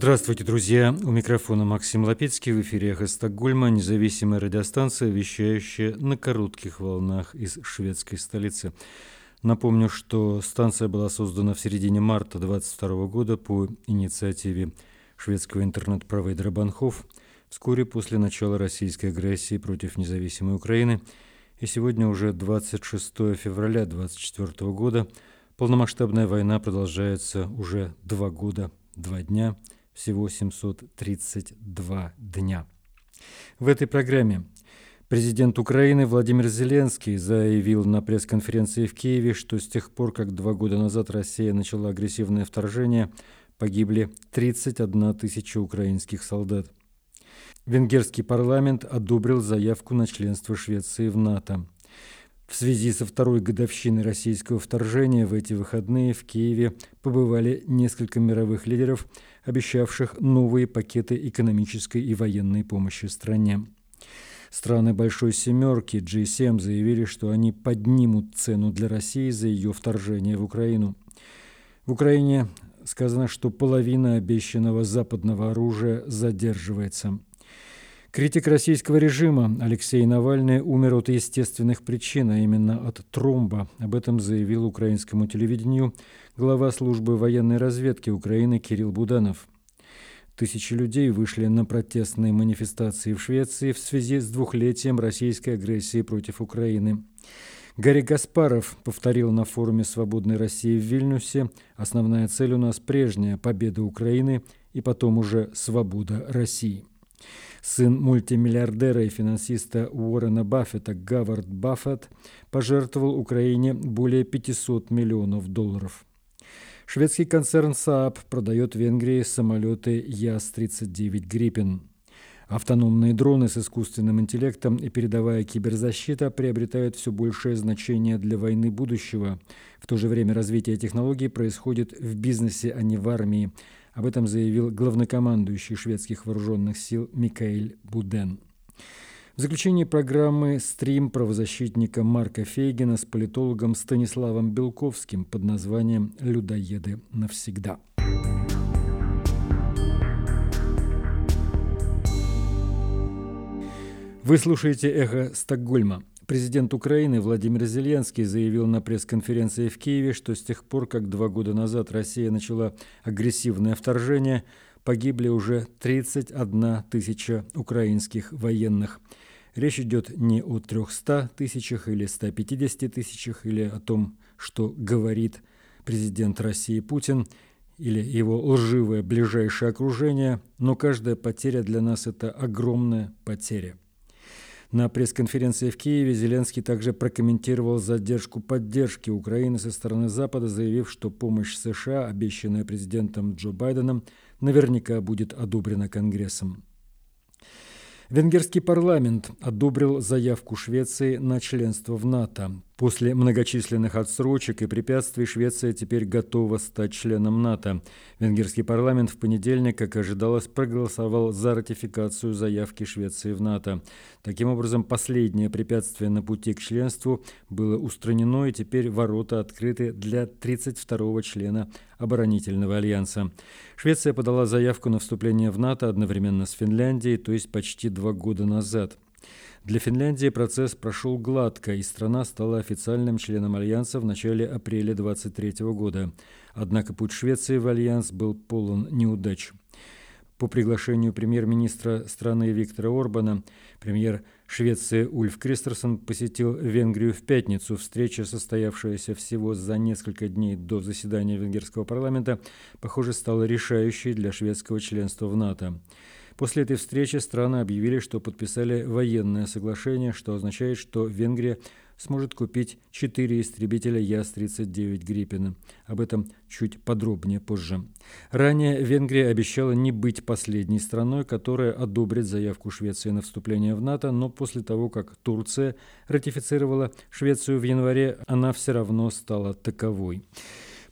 Здравствуйте, друзья! У микрофона Максим Лапецкий в эфире «Эхо Стокгольма», независимая радиостанция, вещающая на коротких волнах из шведской столицы. Напомню, что станция была создана в середине марта 2022 года по инициативе шведского интернет-провайдера Банхов вскоре после начала российской агрессии против независимой Украины. И сегодня уже 26 февраля 2024 года полномасштабная война продолжается уже два года, два дня, всего 732 дня. В этой программе Президент Украины Владимир Зеленский заявил на пресс-конференции в Киеве, что с тех пор, как два года назад Россия начала агрессивное вторжение, погибли 31 тысяча украинских солдат. Венгерский парламент одобрил заявку на членство Швеции в НАТО. В связи со второй годовщиной российского вторжения в эти выходные в Киеве побывали несколько мировых лидеров, обещавших новые пакеты экономической и военной помощи стране. Страны Большой Семерки G7 заявили, что они поднимут цену для России за ее вторжение в Украину. В Украине сказано, что половина обещанного западного оружия задерживается. Критик российского режима Алексей Навальный умер от естественных причин, а именно от тромба. Об этом заявил украинскому телевидению глава службы военной разведки Украины Кирилл Буданов. Тысячи людей вышли на протестные манифестации в Швеции в связи с двухлетием российской агрессии против Украины. Гарри Гаспаров повторил на форуме «Свободной России» в Вильнюсе «Основная цель у нас прежняя – победа Украины и потом уже свобода России». Сын мультимиллиардера и финансиста Уоррена Баффета Гавард Баффет пожертвовал Украине более 500 миллионов долларов. Шведский концерн Saab продает Венгрии самолеты Яс-39 «Гриппен». Автономные дроны с искусственным интеллектом и передовая киберзащита приобретают все большее значение для войны будущего. В то же время развитие технологий происходит в бизнесе, а не в армии. Об этом заявил главнокомандующий шведских вооруженных сил Микаэль Буден. В заключении программы стрим правозащитника Марка Фейгина с политологом Станиславом Белковским под названием «Людоеды навсегда». Вы слушаете «Эхо Стокгольма». Президент Украины Владимир Зеленский заявил на пресс-конференции в Киеве, что с тех пор, как два года назад Россия начала агрессивное вторжение, погибли уже 31 тысяча украинских военных – Речь идет не о 300 тысячах или 150 тысячах, или о том, что говорит президент России Путин, или его лживое ближайшее окружение, но каждая потеря для нас – это огромная потеря. На пресс-конференции в Киеве Зеленский также прокомментировал задержку поддержки Украины со стороны Запада, заявив, что помощь США, обещанная президентом Джо Байденом, наверняка будет одобрена Конгрессом. Венгерский парламент одобрил заявку Швеции на членство в НАТО. После многочисленных отсрочек и препятствий Швеция теперь готова стать членом НАТО. Венгерский парламент в понедельник, как ожидалось, проголосовал за ратификацию заявки Швеции в НАТО. Таким образом, последнее препятствие на пути к членству было устранено, и теперь ворота открыты для 32-го члена оборонительного альянса. Швеция подала заявку на вступление в НАТО одновременно с Финляндией, то есть почти два года назад. Для Финляндии процесс прошел гладко, и страна стала официальным членом Альянса в начале апреля 2023 года. Однако путь Швеции в Альянс был полон неудач. По приглашению премьер-министра страны Виктора Орбана, премьер Швеции Ульф Кристерсон посетил Венгрию в пятницу. Встреча, состоявшаяся всего за несколько дней до заседания венгерского парламента, похоже, стала решающей для шведского членства в НАТО. После этой встречи страны объявили, что подписали военное соглашение, что означает, что Венгрия сможет купить четыре истребителя Яс-39 «Гриппена». Об этом чуть подробнее позже. Ранее Венгрия обещала не быть последней страной, которая одобрит заявку Швеции на вступление в НАТО, но после того, как Турция ратифицировала Швецию в январе, она все равно стала таковой.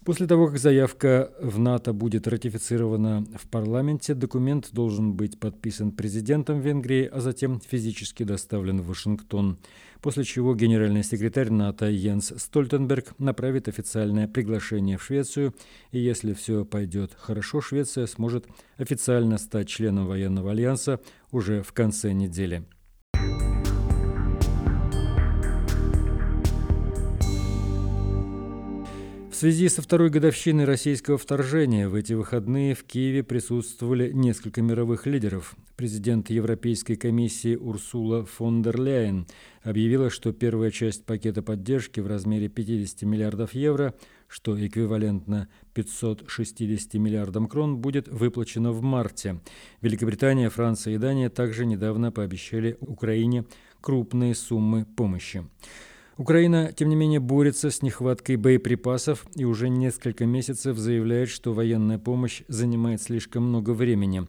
После того, как заявка в НАТО будет ратифицирована в парламенте, документ должен быть подписан президентом Венгрии, а затем физически доставлен в Вашингтон, после чего генеральный секретарь НАТО Йенс Стольтенберг направит официальное приглашение в Швецию, и если все пойдет хорошо, Швеция сможет официально стать членом военного альянса уже в конце недели. В связи со второй годовщиной российского вторжения в эти выходные в Киеве присутствовали несколько мировых лидеров. Президент Европейской комиссии Урсула фон дер Ляйен объявила, что первая часть пакета поддержки в размере 50 миллиардов евро, что эквивалентно 560 миллиардам крон, будет выплачена в марте. Великобритания, Франция и Дания также недавно пообещали Украине крупные суммы помощи. Украина, тем не менее, борется с нехваткой боеприпасов и уже несколько месяцев заявляет, что военная помощь занимает слишком много времени.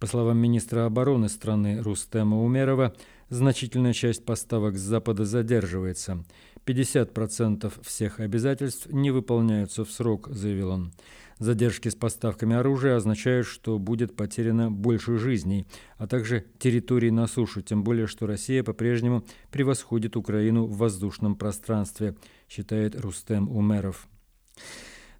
По словам министра обороны страны Рустема Умерова, значительная часть поставок с Запада задерживается. 50% всех обязательств не выполняются в срок, заявил он. Задержки с поставками оружия означают, что будет потеряно больше жизней, а также территорий на суше, тем более, что Россия по-прежнему превосходит Украину в воздушном пространстве, считает Рустем Умеров.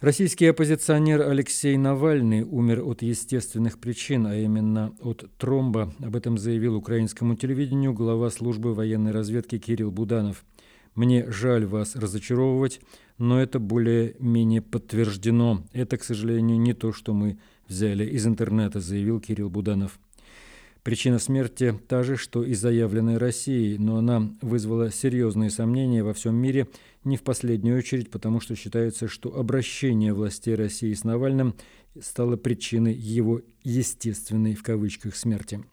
Российский оппозиционер Алексей Навальный умер от естественных причин, а именно от тромба. Об этом заявил украинскому телевидению глава службы военной разведки Кирилл Буданов. «Мне жаль вас разочаровывать, но это более-менее подтверждено. Это, к сожалению, не то, что мы взяли из интернета, заявил Кирилл Буданов. Причина смерти та же, что и заявленная Россией, но она вызвала серьезные сомнения во всем мире, не в последнюю очередь, потому что считается, что обращение властей России с Навальным стало причиной его «естественной» в кавычках смерти.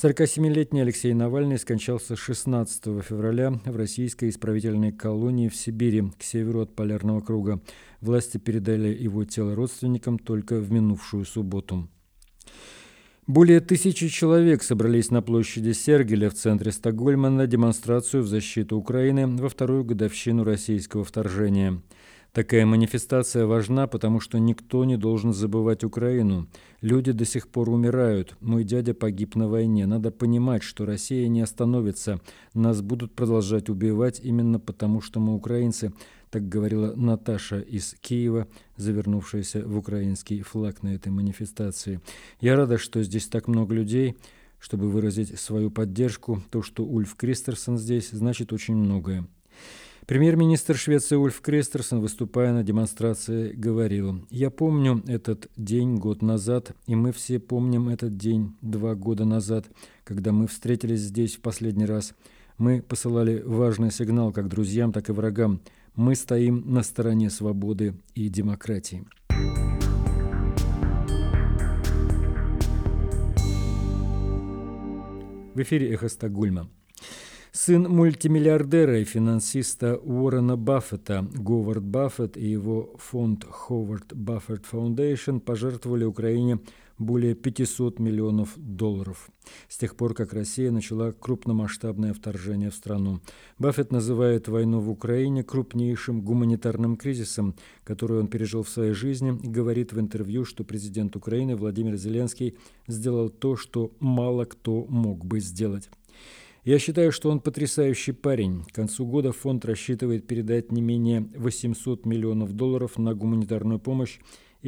47-летний Алексей Навальный скончался 16 февраля в российской исправительной колонии в Сибири, к северу от Полярного круга. Власти передали его тело родственникам только в минувшую субботу. Более тысячи человек собрались на площади Сергеля в центре Стокгольма на демонстрацию в защиту Украины во вторую годовщину российского вторжения – Такая манифестация важна, потому что никто не должен забывать Украину. Люди до сих пор умирают. Мой дядя погиб на войне. Надо понимать, что Россия не остановится. Нас будут продолжать убивать именно потому, что мы украинцы. Так говорила Наташа из Киева, завернувшаяся в украинский флаг на этой манифестации. Я рада, что здесь так много людей чтобы выразить свою поддержку. То, что Ульф Кристерсон здесь, значит очень многое. Премьер-министр Швеции Ульф Крестерсон, выступая на демонстрации, говорил, «Я помню этот день год назад, и мы все помним этот день два года назад, когда мы встретились здесь в последний раз. Мы посылали важный сигнал как друзьям, так и врагам. Мы стоим на стороне свободы и демократии». В эфире «Эхо Стокгольма». Сын мультимиллиардера и финансиста Уоррена Баффета, Говард Баффет и его фонд Ховард Баффет Foundation пожертвовали Украине более 500 миллионов долларов с тех пор, как Россия начала крупномасштабное вторжение в страну. Баффет называет войну в Украине крупнейшим гуманитарным кризисом, который он пережил в своей жизни, и говорит в интервью, что президент Украины Владимир Зеленский сделал то, что мало кто мог бы сделать. Я считаю, что он потрясающий парень. К концу года фонд рассчитывает передать не менее 800 миллионов долларов на гуманитарную помощь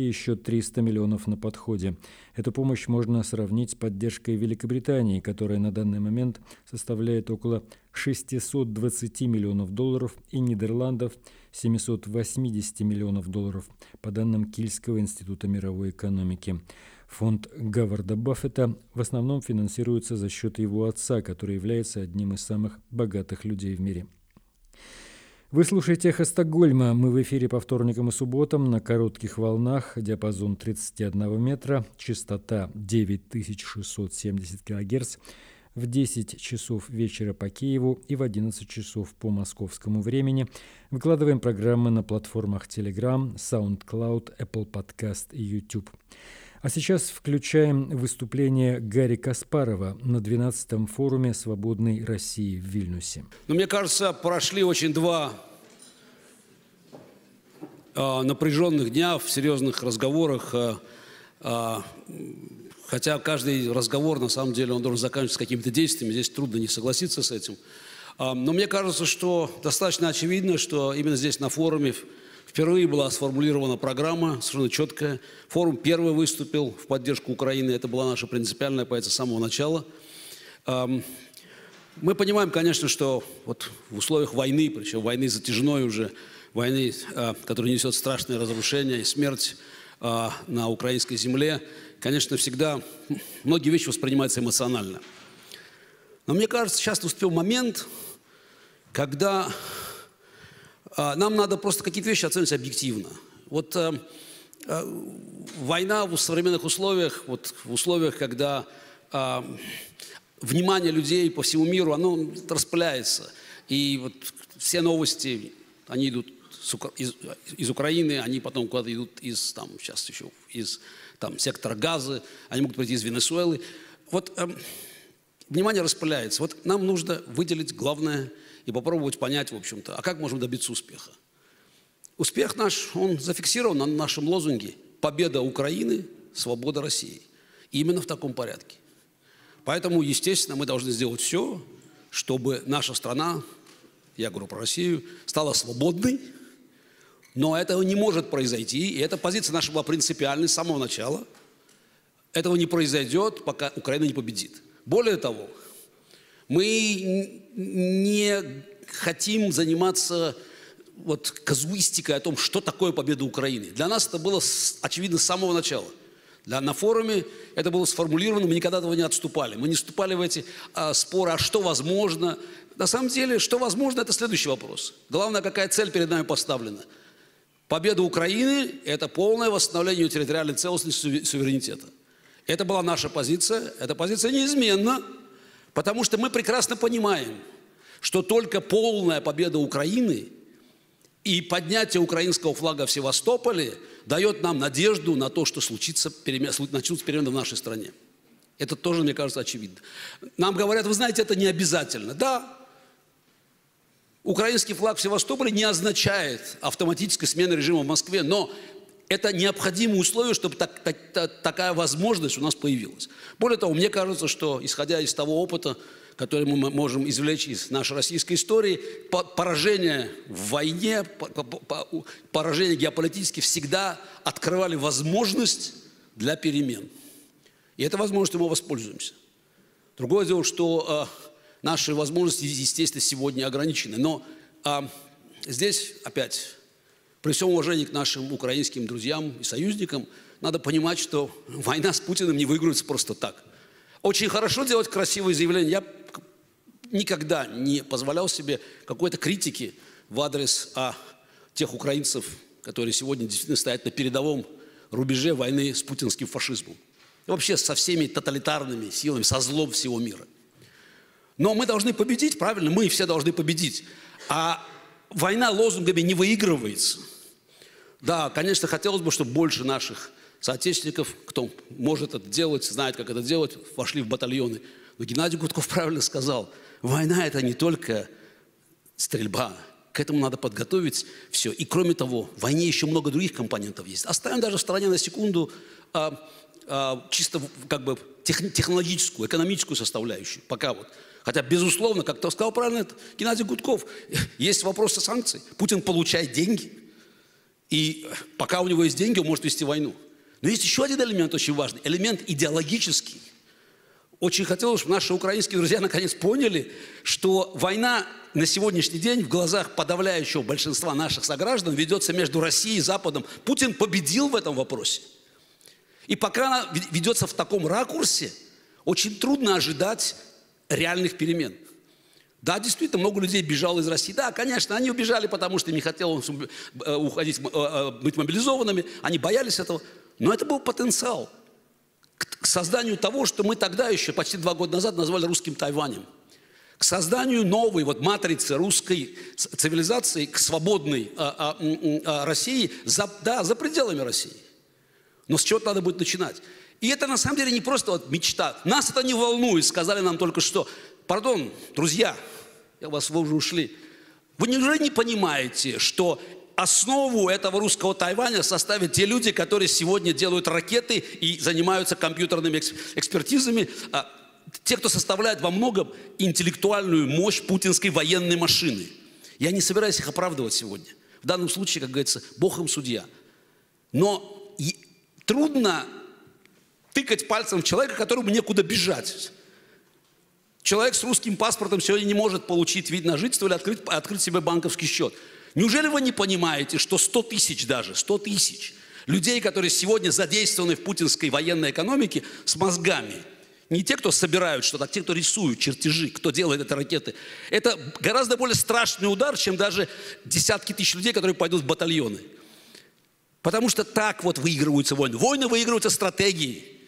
и еще 300 миллионов на подходе. Эту помощь можно сравнить с поддержкой Великобритании, которая на данный момент составляет около 620 миллионов долларов, и Нидерландов 780 миллионов долларов, по данным Кильского института мировой экономики. Фонд Гаварда Баффета в основном финансируется за счет его отца, который является одним из самых богатых людей в мире. Вы слушаете «Эхо Стокгольма». Мы в эфире по вторникам и субботам на коротких волнах, диапазон 31 метра, частота 9670 кГц, в 10 часов вечера по Киеву и в 11 часов по московскому времени. Выкладываем программы на платформах Telegram, SoundCloud, Apple Podcast и YouTube. А сейчас включаем выступление Гарри Каспарова на 12-м форуме «Свободной России» в Вильнюсе. Ну, мне кажется, прошли очень два э, напряженных днях, в серьезных разговорах, э, э, хотя каждый разговор, на самом деле, он должен заканчиваться какими-то действиями, здесь трудно не согласиться с этим. Э, но мне кажется, что достаточно очевидно, что именно здесь на форуме впервые была сформулирована программа, совершенно четкая. Форум первый выступил в поддержку Украины, это была наша принципиальная позиция с самого начала. Эм, мы понимаем, конечно, что вот в условиях войны, причем войны затяжной уже, войны, э, которая несет страшные разрушения и смерть э, на украинской земле, конечно, всегда многие вещи воспринимаются эмоционально. Но мне кажется, сейчас наступил момент, когда нам надо просто какие-то вещи оценивать объективно. Вот война в современных условиях, вот в условиях, когда внимание людей по всему миру, оно распыляется. И вот все новости, они идут из, из Украины, они потом куда-то идут из, там, сейчас еще, из там, сектора газа, они могут прийти из Венесуэлы. Вот эм, внимание распыляется. Вот нам нужно выделить главное и попробовать понять, в общем-то, а как можем добиться успеха. Успех наш, он зафиксирован на нашем лозунге «Победа Украины, свобода России». И именно в таком порядке. Поэтому, естественно, мы должны сделать все, чтобы наша страна, я говорю про Россию, стала свободной, но этого не может произойти, и эта позиция наша была принципиальной с самого начала. Этого не произойдет, пока Украина не победит. Более того, мы не хотим заниматься вот казуистикой о том, что такое победа Украины. Для нас это было очевидно с самого начала. Да, на форуме это было сформулировано, мы никогда этого не отступали. Мы не вступали в эти а, споры, а что возможно. На самом деле, что возможно, это следующий вопрос. Главное, какая цель перед нами поставлена. Победа Украины – это полное восстановление территориальной целостности суверенитета. Это была наша позиция, эта позиция неизменна, потому что мы прекрасно понимаем, что только полная победа Украины и поднятие украинского флага в Севастополе – дает нам надежду на то, что случится перемен, начнутся перемены в нашей стране. Это тоже, мне кажется, очевидно. Нам говорят, вы знаете, это не обязательно. Да, украинский флаг в Севастополе не означает автоматической смены режима в Москве, но это необходимое условие, чтобы так, так, такая возможность у нас появилась. Более того, мне кажется, что, исходя из того опыта, который мы можем извлечь из нашей российской истории, поражение в войне, поражение геополитически всегда открывали возможность для перемен. И этой возможностью мы воспользуемся. Другое дело, что э, наши возможности, естественно, сегодня ограничены. Но э, здесь опять, при всем уважении к нашим украинским друзьям и союзникам, надо понимать, что война с Путиным не выигрывается просто так. Очень хорошо делать красивые заявления. Я никогда не позволял себе какой-то критики в адрес а, тех украинцев, которые сегодня действительно стоят на передовом рубеже войны с путинским фашизмом. И вообще со всеми тоталитарными силами, со злом всего мира. Но мы должны победить, правильно, мы все должны победить. А война лозунгами не выигрывается. Да, конечно, хотелось бы, чтобы больше наших соотечественников, кто может это делать, знает, как это делать, вошли в батальоны. Но Геннадий Гудков правильно сказал – Война – это не только стрельба. К этому надо подготовить все. И кроме того, в войне еще много других компонентов есть. Оставим даже в стороне на секунду а, а, чисто как бы тех, технологическую, экономическую составляющую. Пока вот. Хотя, безусловно, как то сказал правильно Геннадий Гудков, есть вопросы санкций. Путин получает деньги. И пока у него есть деньги, он может вести войну. Но есть еще один элемент очень важный. Элемент идеологический. Очень хотелось, чтобы наши украинские друзья наконец поняли, что война на сегодняшний день в глазах подавляющего большинства наших сограждан ведется между Россией и Западом. Путин победил в этом вопросе. И пока она ведется в таком ракурсе, очень трудно ожидать реальных перемен. Да, действительно, много людей бежало из России. Да, конечно, они убежали, потому что не хотели э, уходить, э, быть мобилизованными, они боялись этого. Но это был потенциал к созданию того, что мы тогда еще, почти два года назад, назвали русским Тайванем. К созданию новой вот матрицы русской цивилизации, к свободной а, а, а, России, за, да, за пределами России. Но с чего надо будет начинать? И это на самом деле не просто вот мечта. Нас это не волнует, сказали нам только что. Пардон, друзья, я вас вы уже ушли. Вы неужели не понимаете, что основу этого русского Тайваня составят те люди, которые сегодня делают ракеты и занимаются компьютерными экспертизами, а, те, кто составляет во многом интеллектуальную мощь путинской военной машины. Я не собираюсь их оправдывать сегодня. В данном случае, как говорится, Бог им судья. Но трудно тыкать пальцем в человека, которому некуда бежать. Человек с русским паспортом сегодня не может получить вид на жительство или открыть, открыть себе банковский счет. Неужели вы не понимаете, что 100 тысяч даже, 100 тысяч людей, которые сегодня задействованы в путинской военной экономике с мозгами, не те, кто собирают что-то, а те, кто рисуют чертежи, кто делает эти ракеты. Это гораздо более страшный удар, чем даже десятки тысяч людей, которые пойдут в батальоны. Потому что так вот выигрываются войны. Войны выигрываются стратегией.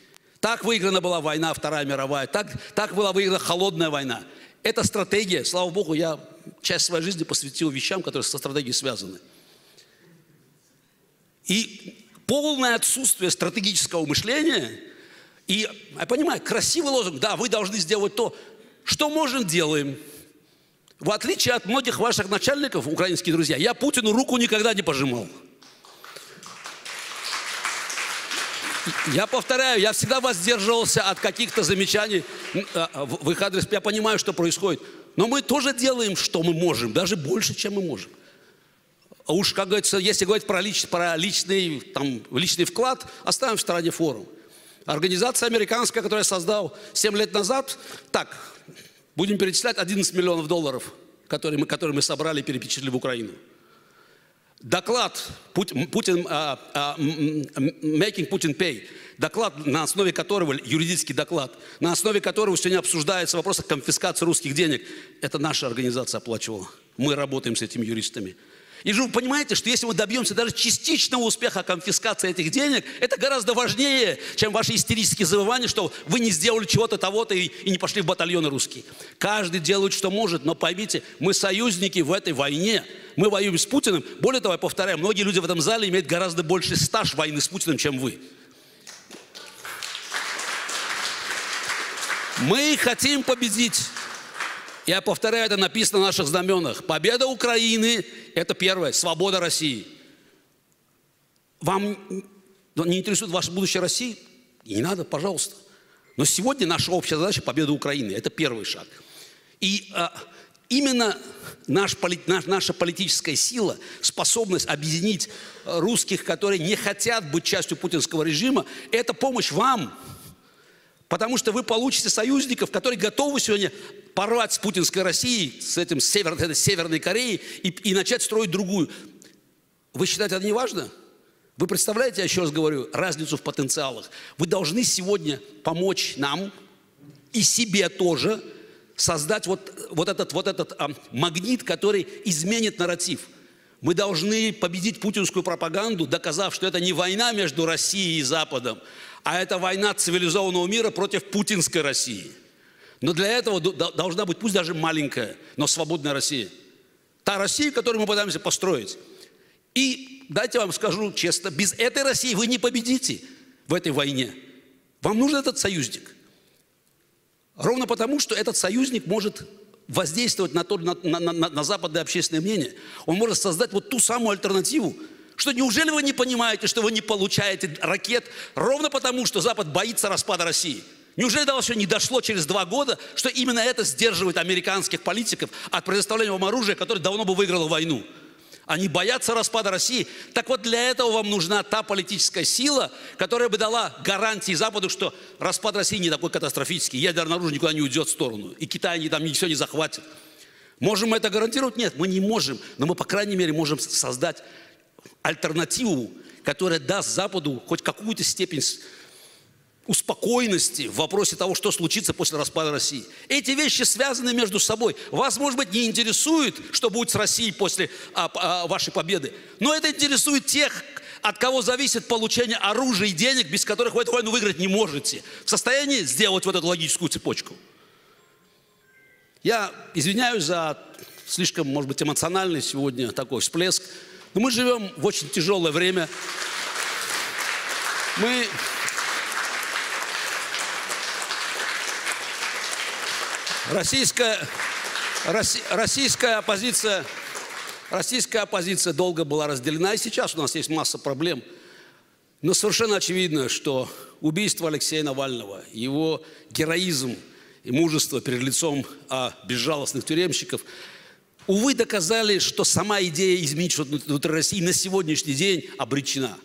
Так выиграна была война Вторая мировая, так, так была выиграна холодная война. Это стратегия. Слава Богу, я часть своей жизни посвятил вещам, которые со стратегией связаны. И полное отсутствие стратегического мышления, и, я понимаю, красивый лозунг, да, вы должны сделать то, что можем, делаем. В отличие от многих ваших начальников, украинские друзья, я Путину руку никогда не пожимал. Я повторяю, я всегда воздерживался от каких-то замечаний а, в их адрес. Я понимаю, что происходит. Но мы тоже делаем, что мы можем, даже больше, чем мы можем. А уж, как говорится, если говорить про, лич, про личный, там, личный вклад, оставим в стороне форум. Организация американская, которую я создал 7 лет назад, так, будем перечислять 11 миллионов долларов, которые мы, которые мы собрали и перепечатали в Украину. Доклад Путин, uh, uh, Making Putin Pay, доклад, на основе которого, юридический доклад, на основе которого сегодня обсуждается вопрос о конфискации русских денег, это наша организация оплачивала. Мы работаем с этими юристами. И же вы понимаете, что если мы добьемся даже частичного успеха конфискации этих денег, это гораздо важнее, чем ваши истерические завывания, что вы не сделали чего-то того-то и, и не пошли в батальоны русские. Каждый делает, что может, но поймите, мы союзники в этой войне. Мы воюем с Путиным. Более того, я повторяю, многие люди в этом зале имеют гораздо больше стаж войны с Путиным, чем вы. Мы хотим победить. Я повторяю, это написано на наших знаменах. Победа Украины – это первое, свобода России. Вам не интересует ваше будущее России? Не надо, пожалуйста. Но сегодня наша общая задача – победа Украины. Это первый шаг. И а, именно наш, наш, наша политическая сила, способность объединить русских, которые не хотят быть частью путинского режима, это помощь вам – Потому что вы получите союзников, которые готовы сегодня порвать с путинской Россией, с этим север, этой Северной Кореей и, и начать строить другую. Вы считаете это не важно? Вы представляете, я еще раз говорю, разницу в потенциалах. Вы должны сегодня помочь нам и себе тоже создать вот, вот этот, вот этот а, магнит, который изменит нарратив. Мы должны победить путинскую пропаганду, доказав, что это не война между Россией и Западом, а это война цивилизованного мира против путинской России. Но для этого должна быть, пусть даже маленькая, но свободная Россия. Та Россия, которую мы пытаемся построить. И дайте вам скажу честно, без этой России вы не победите в этой войне. Вам нужен этот союзник. Ровно потому, что этот союзник может воздействовать на, то, на, на, на, на западное общественное мнение. Он может создать вот ту самую альтернативу, что неужели вы не понимаете, что вы не получаете ракет ровно потому, что Запад боится распада России? Неужели до вас еще не дошло через два года, что именно это сдерживает американских политиков от предоставления вам оружия, которое давно бы выиграло войну? Они боятся распада России. Так вот, для этого вам нужна та политическая сила, которая бы дала гарантии Западу, что распад России не такой катастрофический. Ядерное оружие никуда не уйдет в сторону. И Китай они там ничего не захватит. Можем мы это гарантировать? Нет, мы не можем. Но мы, по крайней мере, можем создать альтернативу, которая даст Западу хоть какую-то степень успокоенности в вопросе того, что случится после распада России. Эти вещи связаны между собой. Вас, может быть, не интересует, что будет с Россией после а, а, вашей победы, но это интересует тех, от кого зависит получение оружия и денег, без которых вы эту войну выиграть не можете. В состоянии сделать вот эту логическую цепочку. Я извиняюсь за слишком, может быть, эмоциональный сегодня такой всплеск. Но мы живем в очень тяжелое время. Мы... Российская, российская оппозиция Российская оппозиция долго была разделена, и сейчас у нас есть масса проблем. Но совершенно очевидно, что убийство Алексея Навального, его героизм и мужество перед лицом а, безжалостных тюремщиков, увы, доказали, что сама идея изменить что-то внутри России на сегодняшний день обречена.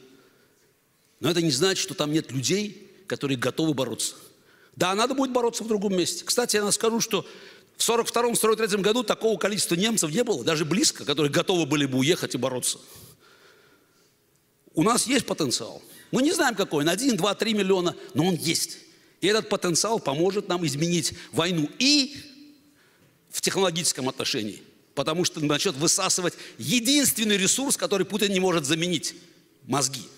Но это не значит, что там нет людей, которые готовы бороться. Да, надо будет бороться в другом месте. Кстати, я скажу, что в 1942-1943 году такого количества немцев не было, даже близко, которые готовы были бы уехать и бороться. У нас есть потенциал. Мы не знаем какой, на 1, 2, 3 миллиона, но он есть. И этот потенциал поможет нам изменить войну и в технологическом отношении. Потому что начнет высасывать единственный ресурс, который Путин не может заменить – мозги –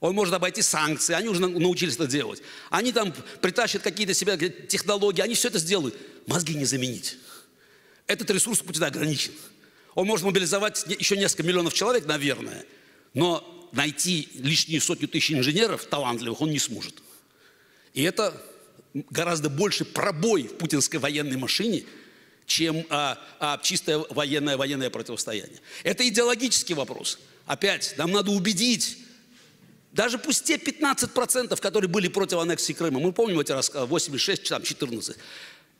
он может обойти санкции, они уже научились это делать. Они там притащат какие-то себя технологии, они все это сделают. Мозги не заменить. Этот ресурс Путина ограничен. Он может мобилизовать еще несколько миллионов человек, наверное, но найти лишние сотню тысяч инженеров талантливых он не сможет. И это гораздо больше пробой в путинской военной машине, чем а, а, чистое военное, военное противостояние. Это идеологический вопрос. Опять, нам надо убедить даже пусть те 15%, которые были против аннексии Крыма, мы помним эти рассказы, 86, там 14.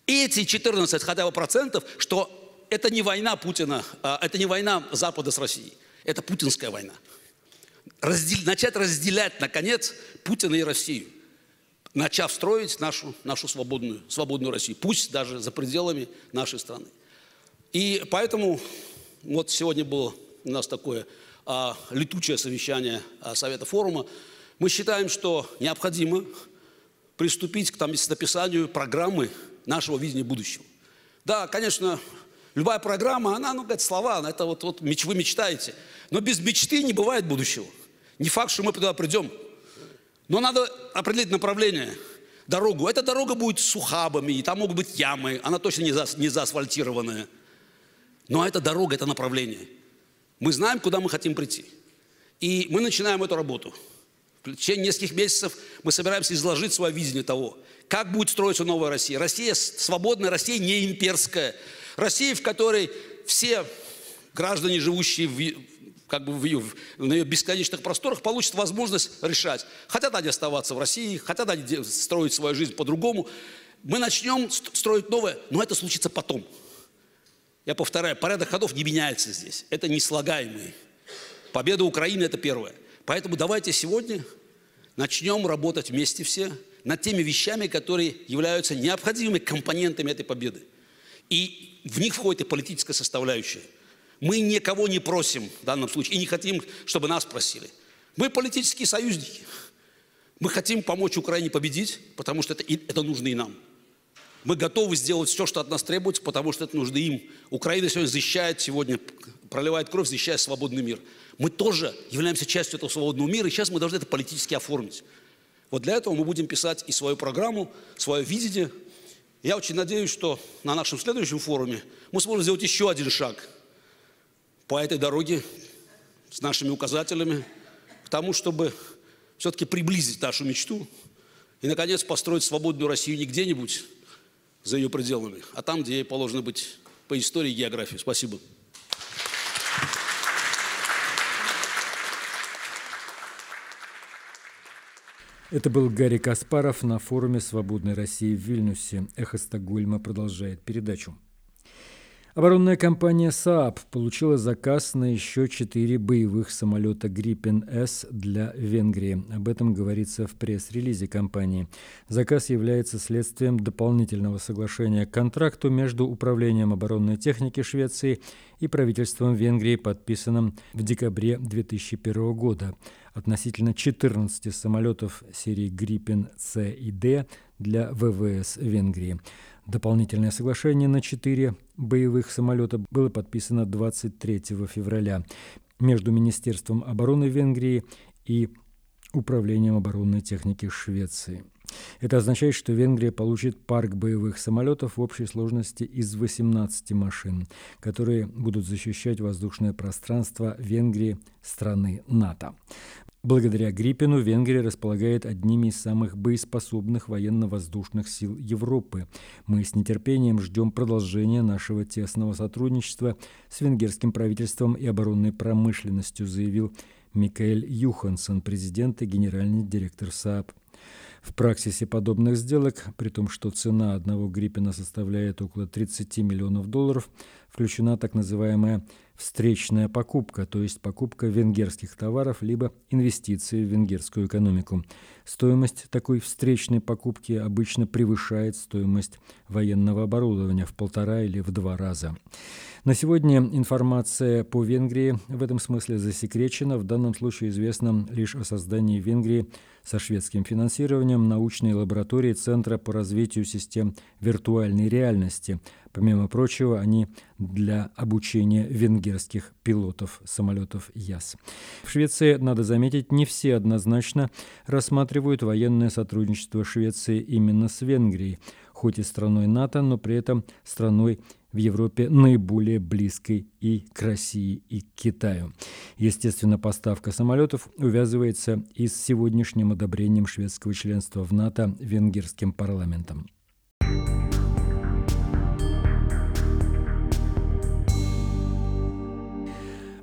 Эти 14 хотя бы процентов, что это не война Путина, а это не война Запада с Россией, это путинская война. Раздел, начать разделять, наконец, Путина и Россию, начав строить нашу, нашу свободную, свободную Россию, пусть даже за пределами нашей страны. И поэтому вот сегодня было у нас такое летучее совещание а, Совета форума, мы считаем, что необходимо приступить к там, написанию программы нашего видения будущего. Да, конечно, любая программа, она, ну, говорит, слова, это вот, вот вы мечтаете. Но без мечты не бывает будущего. Не факт, что мы туда придем. Но надо определить направление, дорогу. Эта дорога будет с ухабами, и там могут быть ямы, она точно не, за, не заасфальтированная. Но эта дорога, это направление – мы знаем, куда мы хотим прийти. И мы начинаем эту работу. В течение нескольких месяцев мы собираемся изложить свое видение того, как будет строиться новая Россия. Россия свободная, Россия не имперская. Россия, в которой все граждане, живущие в, как бы в ее, на ее бесконечных просторах, получат возможность решать. Хотят они оставаться в России, хотят они строить свою жизнь по-другому. Мы начнем строить новое, но это случится потом. Я повторяю, порядок ходов не меняется здесь. Это неслагаемый. Победа Украины – это первое. Поэтому давайте сегодня начнем работать вместе все над теми вещами, которые являются необходимыми компонентами этой победы. И в них входит и политическая составляющая. Мы никого не просим в данном случае и не хотим, чтобы нас просили. Мы политические союзники. Мы хотим помочь Украине победить, потому что это, это нужно и нам. Мы готовы сделать все, что от нас требуется, потому что это нужно им. Украина сегодня защищает, сегодня проливает кровь, защищая свободный мир. Мы тоже являемся частью этого свободного мира, и сейчас мы должны это политически оформить. Вот для этого мы будем писать и свою программу, свое видение. Я очень надеюсь, что на нашем следующем форуме мы сможем сделать еще один шаг по этой дороге с нашими указателями к тому, чтобы все-таки приблизить нашу мечту и, наконец, построить свободную Россию не где-нибудь, за ее пределами, а там, где ей положено быть по истории и географии. Спасибо. Это был Гарри Каспаров на форуме «Свободной России» в Вильнюсе. «Эхо Стокгольма» продолжает передачу. Оборонная компания Saab получила заказ на еще четыре боевых самолета Gripen-S для Венгрии. Об этом говорится в пресс-релизе компании. Заказ является следствием дополнительного соглашения к контракту между Управлением оборонной техники Швеции и правительством Венгрии, подписанным в декабре 2001 года относительно 14 самолетов серии Gripen C и D для ВВС Венгрии. Дополнительное соглашение на четыре боевых самолета было подписано 23 февраля между Министерством обороны Венгрии и Управлением оборонной техники Швеции. Это означает, что Венгрия получит парк боевых самолетов в общей сложности из 18 машин, которые будут защищать воздушное пространство Венгрии, страны НАТО. Благодаря Gripen у Венгрия располагает одними из самых боеспособных военно-воздушных сил Европы. Мы с нетерпением ждем продолжения нашего тесного сотрудничества с венгерским правительством и оборонной промышленностью, заявил Микаэль Юханссон, президент и генеральный директор Saab. В практике подобных сделок, при том, что цена одного Gripen а составляет около 30 миллионов долларов, включена так называемая встречная покупка, то есть покупка венгерских товаров либо инвестиции в венгерскую экономику. Стоимость такой встречной покупки обычно превышает стоимость военного оборудования в полтора или в два раза. На сегодня информация по Венгрии в этом смысле засекречена. В данном случае известно лишь о создании Венгрии со шведским финансированием научной лаборатории Центра по развитию систем виртуальной реальности. Помимо прочего, они для обучения венгерских пилотов самолетов ЯС. В Швеции, надо заметить, не все однозначно рассматривают военное сотрудничество Швеции именно с Венгрией, хоть и страной НАТО, но при этом страной в Европе наиболее близкой и к России, и к Китаю. Естественно, поставка самолетов увязывается и с сегодняшним одобрением шведского членства в НАТО венгерским парламентом.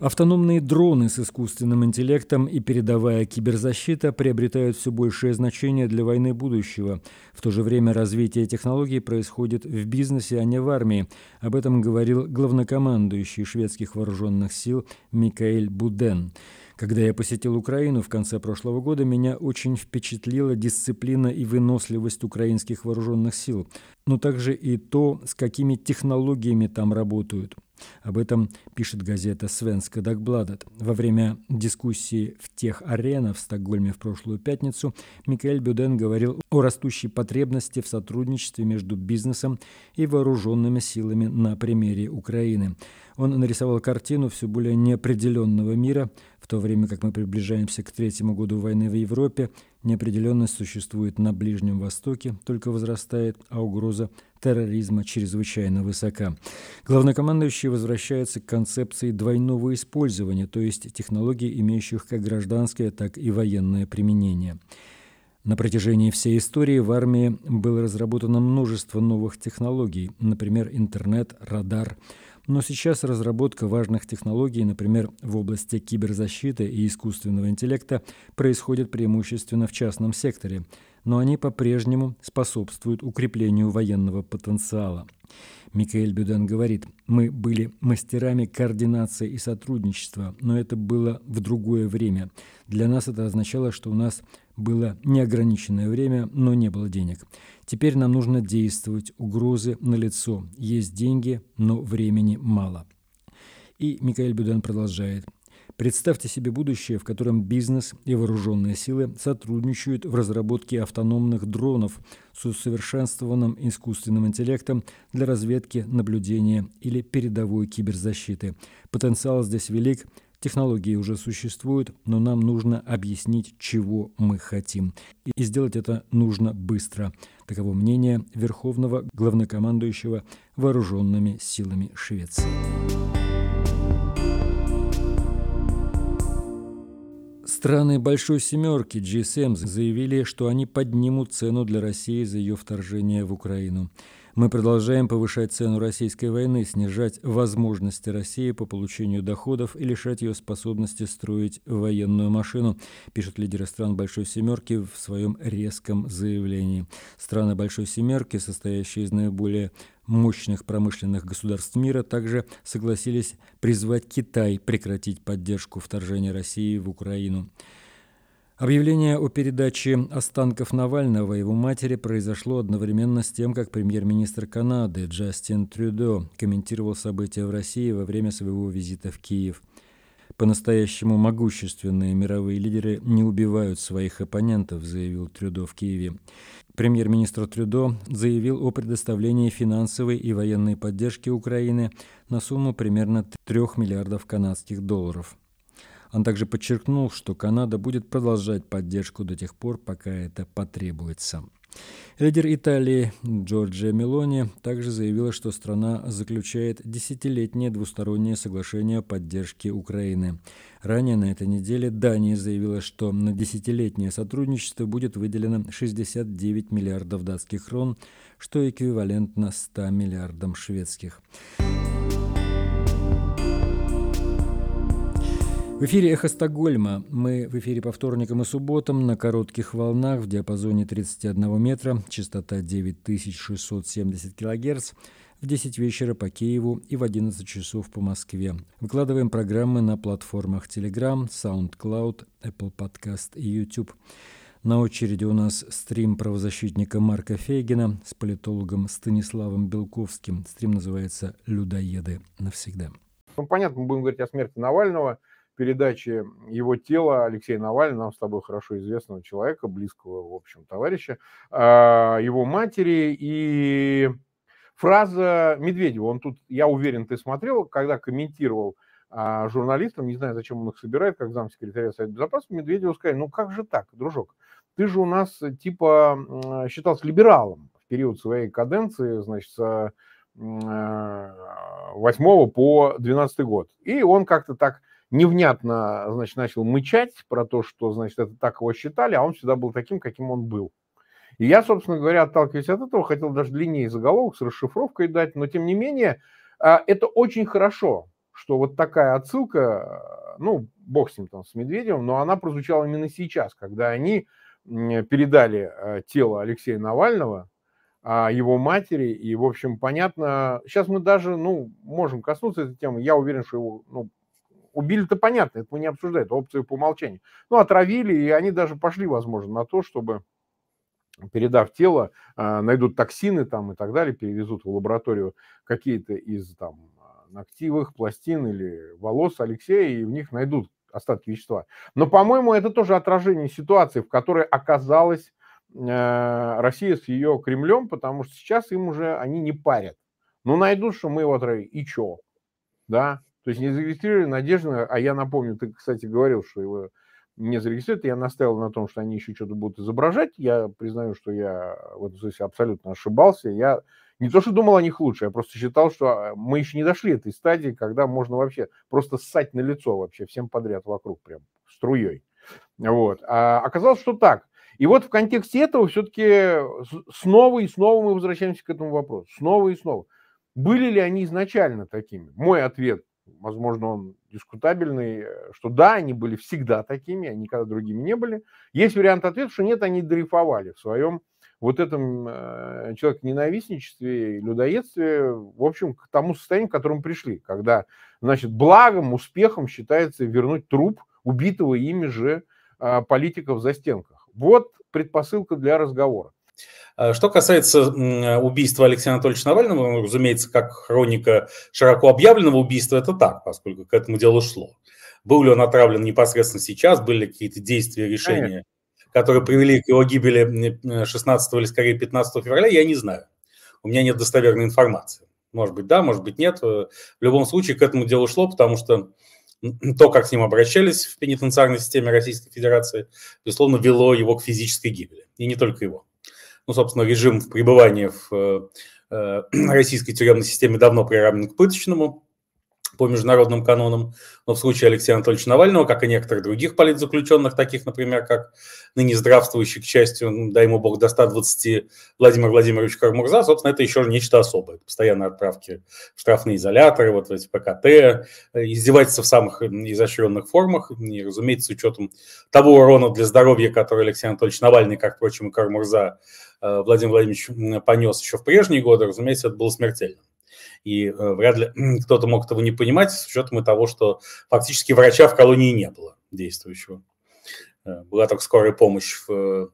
Автономные дроны с искусственным интеллектом и передовая киберзащита приобретают все большее значение для войны будущего. В то же время развитие технологий происходит в бизнесе, а не в армии. Об этом говорил главнокомандующий шведских вооруженных сил Микаэль Буден. Когда я посетил Украину в конце прошлого года, меня очень впечатлила дисциплина и выносливость украинских вооруженных сил, но также и то, с какими технологиями там работают. Об этом пишет газета «Свенска Дагбладет». Во время дискуссии в тех арена в Стокгольме в прошлую пятницу Микаэль Бюден говорил о растущей потребности в сотрудничестве между бизнесом и вооруженными силами на примере Украины. Он нарисовал картину все более неопределенного мира, в то время как мы приближаемся к третьему году войны в Европе, неопределенность существует на Ближнем Востоке, только возрастает, а угроза терроризма чрезвычайно высока. Главнокомандующий возвращается к концепции двойного использования, то есть технологий, имеющих как гражданское, так и военное применение. На протяжении всей истории в армии было разработано множество новых технологий, например, интернет, радар – но сейчас разработка важных технологий, например, в области киберзащиты и искусственного интеллекта, происходит преимущественно в частном секторе, но они по-прежнему способствуют укреплению военного потенциала. Микаэль Бюден говорит, мы были мастерами координации и сотрудничества, но это было в другое время. Для нас это означало, что у нас было неограниченное время, но не было денег. Теперь нам нужно действовать, угрозы налицо, есть деньги, но времени мало. И Микаэль Бюден продолжает. Представьте себе будущее, в котором бизнес и вооруженные силы сотрудничают в разработке автономных дронов с усовершенствованным искусственным интеллектом для разведки, наблюдения или передовой киберзащиты. Потенциал здесь велик, Технологии уже существуют, но нам нужно объяснить, чего мы хотим. И сделать это нужно быстро. Таково мнение Верховного главнокомандующего вооруженными силами Швеции. Страны Большой Семерки GSM заявили, что они поднимут цену для России за ее вторжение в Украину. Мы продолжаем повышать цену российской войны, снижать возможности России по получению доходов и лишать ее способности строить военную машину, пишут лидеры стран Большой Семерки в своем резком заявлении. Страны Большой Семерки, состоящие из наиболее мощных промышленных государств мира также согласились призвать Китай прекратить поддержку вторжения России в Украину. Объявление о передаче останков Навального его матери произошло одновременно с тем, как премьер-министр Канады Джастин Трюдо комментировал события в России во время своего визита в Киев. По-настоящему могущественные мировые лидеры не убивают своих оппонентов, заявил Трюдо в Киеве. Премьер-министр Трюдо заявил о предоставлении финансовой и военной поддержки Украины на сумму примерно 3 миллиардов канадских долларов. Он также подчеркнул, что Канада будет продолжать поддержку до тех пор, пока это потребуется. Лидер Италии Джорджия Мелони также заявила, что страна заключает десятилетнее двустороннее соглашение о поддержке Украины. Ранее на этой неделе Дания заявила, что на десятилетнее сотрудничество будет выделено 69 миллиардов датских крон, что эквивалентно 100 миллиардам шведских. В эфире «Эхо Стокгольма». Мы в эфире по вторникам и субботам на коротких волнах в диапазоне 31 метра, частота 9670 кГц, в 10 вечера по Киеву и в 11 часов по Москве. Выкладываем программы на платформах Telegram, SoundCloud, Apple Podcast и YouTube. На очереди у нас стрим правозащитника Марка Фейгина с политологом Станиславом Белковским. Стрим называется «Людоеды навсегда». Ну, понятно, мы будем говорить о смерти Навального – передачи его тела Алексея Навального, нам с тобой хорошо известного человека, близкого, в общем, товарища, а, его матери и фраза Медведева. Он тут, я уверен, ты смотрел, когда комментировал а, журналистам, не знаю, зачем он их собирает, как замсекретаря Совета Безопасности, Медведеву сказали, ну как же так, дружок, ты же у нас типа считался либералом в период своей каденции, значит, с 8 э, по 12 год. И он как-то так невнятно, значит, начал мычать про то, что, значит, это так его считали, а он всегда был таким, каким он был. И я, собственно говоря, отталкиваясь от этого, хотел даже длиннее заголовок с расшифровкой дать, но тем не менее, а, это очень хорошо, что вот такая отсылка, ну, бог с ним там, с Медведевым, но она прозвучала именно сейчас, когда они передали а, тело Алексея Навального, а, его матери, и, в общем, понятно, сейчас мы даже, ну, можем коснуться этой темы, я уверен, что его, ну, Убили-то понятно, это мы не обсуждаем, это опция по умолчанию. Ну, отравили, и они даже пошли, возможно, на то, чтобы передав тело, а, найдут токсины там и так далее, перевезут в лабораторию какие-то из там ногтевых пластин или волос Алексея, и в них найдут остатки вещества. Но, по-моему, это тоже отражение ситуации, в которой оказалась э, Россия с ее Кремлем, потому что сейчас им уже они не парят. Ну, найдут, что мы его отравили, и что? Да, то есть не зарегистрировали Надежда, а я напомню, ты, кстати, говорил, что его не зарегистрируют. Я настаивал на том, что они еще что-то будут изображать. Я признаю, что я в этом смысле абсолютно ошибался. Я не то, что думал о них лучше, я просто считал, что а, мы еще не дошли этой стадии, когда можно вообще просто ссать на лицо вообще всем подряд вокруг, прям струей. Вот. А оказалось, что так. И вот в контексте этого все-таки снова и снова мы возвращаемся к этому вопросу. Снова и снова. Были ли они изначально такими? Мой ответ возможно, он дискутабельный, э, что да, они были всегда такими, они никогда другими не были. Есть вариант ответа, что нет, они дрейфовали в своем вот этом э, человек-ненавистничестве и людоедстве, в общем, к тому состоянию, к которому пришли, когда, значит, благом, успехом считается вернуть труп убитого ими же э, политика в застенках. Вот предпосылка для разговора. А что касается убийства Алексея Анатольевича Навального, ну, разумеется, как хроника широко объявленного убийства, это так, поскольку к этому делу шло. Был ли он отравлен непосредственно сейчас, были ли какие-то действия, решения, Конечно. которые привели к его гибели 16 или скорее 15 февраля, я не знаю. У меня нет достоверной информации. Может быть, да, может быть, нет. В любом случае к этому делу шло, потому что то, как с ним обращались в пенитенциарной системе Российской Федерации, безусловно, вело его к физической гибели. И не только его ну, собственно, режим пребывания в э, э, российской тюремной системе давно приравнен к пыточному по международным канонам, но в случае Алексея Анатольевича Навального, как и некоторых других политзаключенных, таких, например, как ныне здравствующий, к счастью, ну, дай ему бог, до 120 Владимир Владимирович Кармурза, собственно, это еще нечто особое. Постоянные отправки в штрафные изоляторы, вот эти ПКТ, э, издевательства в самых изощренных формах, и, разумеется, с учетом того урона для здоровья, который Алексей Анатольевич Навальный, как, впрочем, и Кармурза, Владимир Владимирович понес еще в прежние годы, разумеется, это было смертельно и э, вряд ли кто-то мог этого не понимать с учетом того, что фактически врача в колонии не было действующего. Э, была только скорая помощь в э,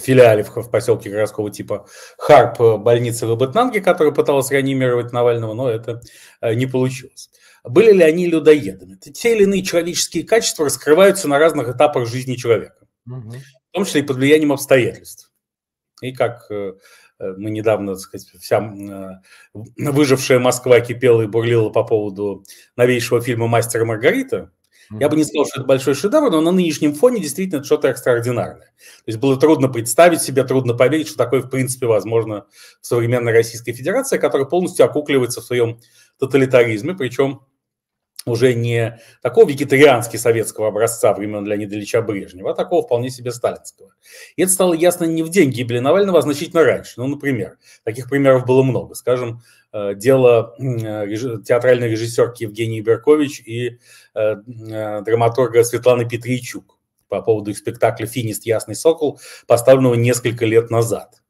филиале в, поселке городского типа Харп больницы в Эбетнанге, которая пыталась реанимировать Навального, но это не получилось. Были ли они людоедами? Те или иные человеческие качества раскрываются на разных этапах жизни человека, угу. в том числе и под влиянием обстоятельств. И как Э, мы недавно, так сказать, вся э, выжившая Москва кипела и бурлила по поводу новейшего фильма «Мастер и Маргарита», Я бы не сказал, что это большой шедевр, но на нынешнем фоне действительно это что-то экстраординарное. То есть было трудно представить себе, трудно поверить, что такое в принципе возможно в современной Российской Федерации, которая полностью окукливается в своем тоталитаризме, причем уже не такого вегетариански советского образца времен Леонида Ильича Брежнева, а такого вполне себе сталинского. И это стало ясно не в день гибели Навального, а значительно раньше. Ну, например, таких примеров было много. Скажем, э, дело э, театральной режиссерки Евгении Беркович и э, драматурга Светланы Петричук по поводу их спектакля «Финист. Ясный сокол», поставленного несколько лет назад.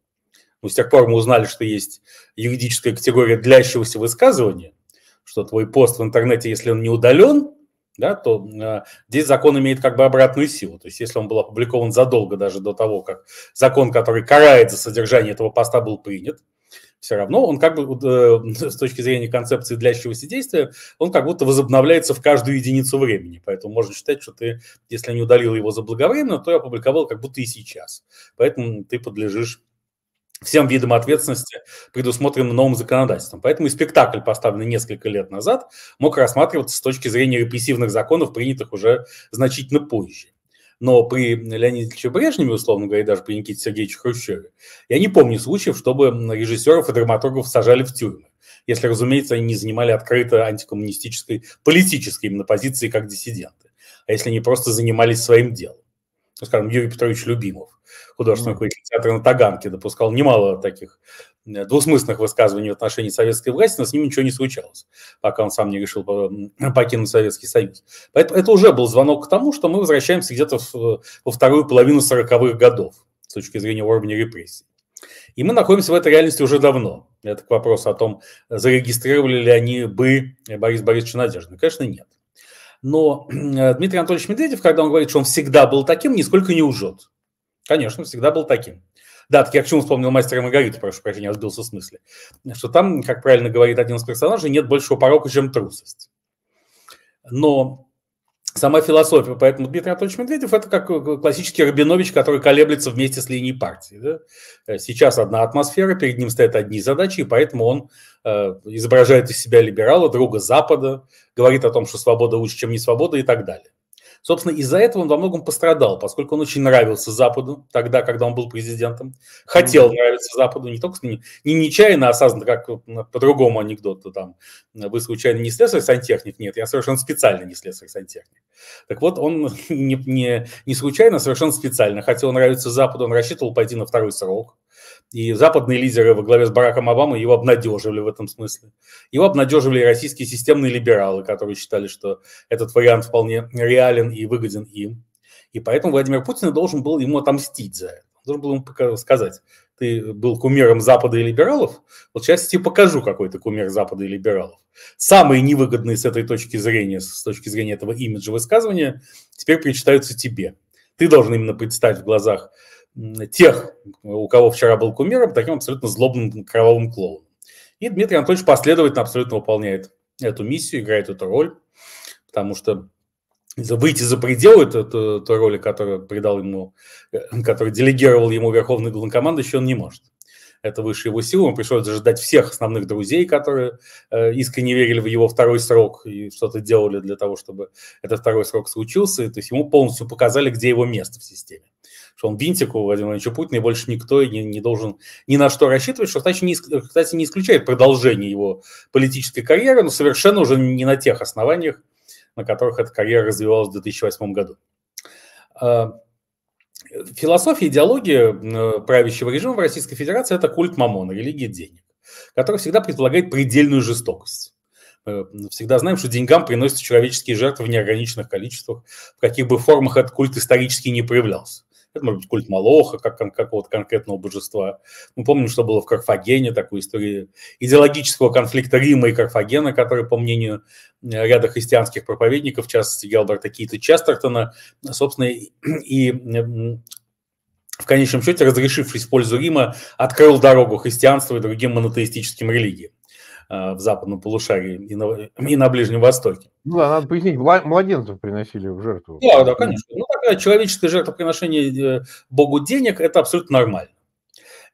Ну, с тех пор мы узнали, что есть юридическая категория длящегося высказывания – что твой пост в интернете, если он не удален, да, то э, здесь закон имеет как бы обратную силу. То есть если он был опубликован задолго даже до того, как закон, который карает за содержание этого поста, был принят, все равно он как бы э, с точки зрения концепции длящегося действия, он как будто возобновляется в каждую единицу времени. Поэтому можно считать, что ты, если не удалил его заблаговременно, то и опубликовал как будто и сейчас. Поэтому ты подлежишь всем видам ответственности, предусмотренным новым законодательством. Поэтому и спектакль, поставленный несколько лет назад, мог рассматриваться с точки зрения репрессивных законов, принятых уже значительно позже. Но при Леониде Ильиче Брежневе, условно говоря, даже при Никите Сергеевиче Хрущеве, я не помню случаев, чтобы режиссеров и драматургов сажали в тюрьмы. Если, разумеется, они не занимали открыто антикоммунистической политической именно позиции как диссиденты. А если они просто занимались своим делом. Ну, скажем, Юрий Петрович Любимов художественный руководитель театра на Таганке, допускал немало таких э, двусмысленных высказываний в отношении советской власти, но с ним ничего не случалось, пока он сам не решил покинуть Советский Союз. Поэтому это уже был звонок к тому, что мы возвращаемся где-то во вторую половину 40-х годов с точки зрения уровня репрессий. И мы находимся в этой реальности уже давно. Это к вопросу о том, зарегистрировали ли они бы Борис Борисовича Надежды. Конечно, нет. Но э, Дмитрий Анатольевич Медведев, когда он говорит, что он всегда был таким, нисколько не ужет. Конечно, всегда был таким. Да, так я к чему вспомнил мастера Маргариту, прошу прощения, я сбился в смысле. Что там, как правильно говорит один из персонажей, нет большего порока, чем трусость. Но сама философия, поэтому Дмитрий Анатольевич Медведев – это как классический Рабинович, который колеблется вместе с линией партии. Да? Сейчас одна атмосфера, перед ним стоят одни задачи, и поэтому он э, изображает из себя либерала, друга Запада, говорит о том, что свобода лучше, чем не свобода и так далее. Собственно, из-за этого он во многом пострадал, поскольку он очень нравился Западу тогда, когда он был президентом. Хотел mm-hmm. нравиться Западу, не только не, не нечаянно, а осознанно, как по-другому анекдот, там, вы случайно не слесарь-сантехник? Нет, я совершенно специально не слесарь-сантехник. Так вот, он не, не, не случайно, а совершенно специально хотел нравиться Западу, он рассчитывал пойти на второй срок, и западные лидеры во главе с Бараком Обамой его обнадеживали в этом смысле. Его обнадеживали и российские системные либералы, которые считали, что этот вариант вполне реален и выгоден им. И поэтому Владимир Путин должен был ему отомстить за это. Должен был ему сказать, ты был кумиром Запада и либералов, вот сейчас я тебе покажу, какой ты кумир Запада и либералов. Самые невыгодные с этой точки зрения, с точки зрения этого имиджа высказывания, теперь причитаются тебе. Ты должен именно представить в глазах тех, у кого вчера был кумиром, таким абсолютно злобным кровавым клоуном. И Дмитрий Анатольевич последовательно абсолютно выполняет эту миссию, играет эту роль, потому что выйти за пределы эту роли, которую придал ему, э, который делегировал ему верховный главнокомандующий, он не может. Это выше его силы. Ему пришлось ждать всех основных друзей, которые э, искренне верили в его второй срок и что-то делали для того, чтобы этот второй срок случился. То есть ему полностью показали, где его место в системе что он винтик у Владимира Владимировича Путина, и больше никто не, не должен ни на что рассчитывать, что, кстати не, кстати, не исключает продолжение его политической карьеры, но совершенно уже не на тех основаниях, на которых эта карьера развивалась в 2008 году. А, философия, идеология правящего режима в Российской Федерации – это культ мамона, религия денег, который всегда предполагает предельную жестокость. Мы всегда знаем, что деньгам приносятся человеческие жертвы в неограниченных количествах, в каких бы формах этот культ исторически не проявлялся. Это может быть культ Малоха, как какого-то конкретного божества. Мы помним, что было в Карфагене, такую историю идеологического конфликта Рима и Карфагена, который, по мнению э, ряда христианских проповедников, в частности Гелберта Кита Честертона, собственно, и в конечном счете, разрешившись в пользу Рима, открыл дорогу христианству и другим монотеистическим религиям. Э, в западном полушарии и на, и на Ближнем Востоке. Ну да, надо пояснить, младенцев приносили в жертву. Да, да, конечно. Ну, такая человеческое жертвоприношение э, Богу денег – это абсолютно нормально.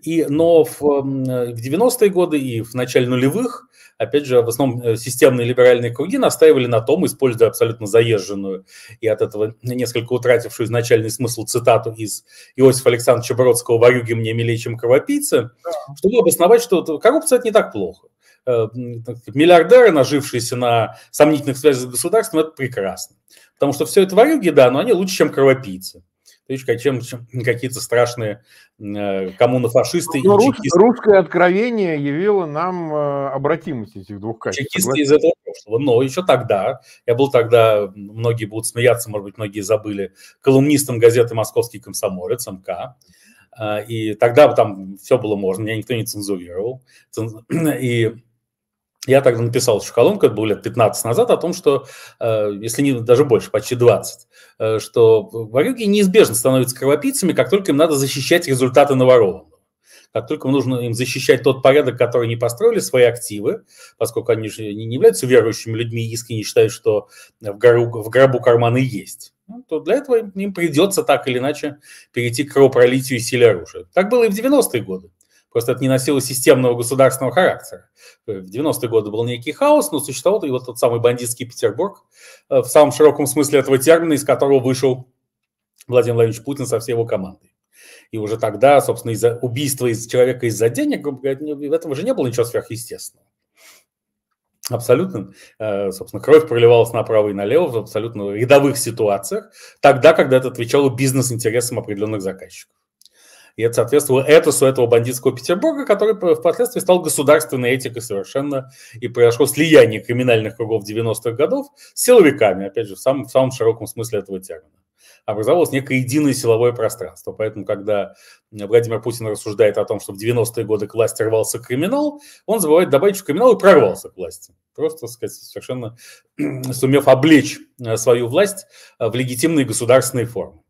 И, но в, в 90-е годы и в начале нулевых опять же, в основном э, системные либеральные круги настаивали на том, используя абсолютно заезженную и от этого несколько утратившую изначальный смысл цитату из Иосифа Александровича Бродского «Варюги мне милее, чем кровопийцы», да. чтобы обосновать, что коррупция – это не так плохо. Э, миллиардеры, нажившиеся на сомнительных связях с государством, это прекрасно. Потому что все это варюги, да, но они лучше, чем кровопийцы. То есть, чем, чем какие-то страшные э, коммунофашисты. Но рус, русское откровение явило нам э, обратимость этих двух качеств. Чекисты из этого прошлого. Но еще тогда, я был тогда, многие будут смеяться, может быть, многие забыли, колумнистом газеты «Московский комсомолец» МК. И тогда там все было можно, меня никто не цензурировал. И я тогда написал еще колонку, это было лет 15 назад, о том, что, э, если не даже больше, почти 20, э, что ворюги неизбежно становятся кровопийцами, как только им надо защищать результаты наворованного. Как только нужно им защищать тот порядок, который они построили, свои активы, поскольку они же не являются верующими людьми и искренне считают, что в, гору, в гробу карманы есть, ну, то для этого им придется так или иначе перейти к кровопролитию и силе оружия. Так было и в 90-е годы. Просто это не носило системного государственного характера. В 90-е годы был некий хаос, но существовал и вот тот самый бандитский Петербург э, в самом широком смысле этого термина, из которого вышел Владимир Владимирович Путин со всей его командой. И уже тогда, собственно, из-за убийства из человека из-за денег, в этом же не было ничего сверхъестественного. Абсолютно, э, собственно, кровь проливалась направо и налево в абсолютно рядовых ситуациях, тогда, когда это отвечало бизнес-интересам определенных заказчиков. И это соответствовало этосу этого бандитского Петербурга, который впоследствии стал государственной этикой совершенно, и произошло слияние криминальных кругов 90-х годов с силовиками, опять же, в самом, в самом широком смысле этого термина. Образовалось некое единое силовое пространство. Поэтому, когда Владимир Путин рассуждает о том, что в 90-е годы к власти рвался криминал, он забывает добавить, что криминал и прорвался к власти. Просто, так сказать, совершенно сумев облечь э, свою власть э, в легитимные государственные формы.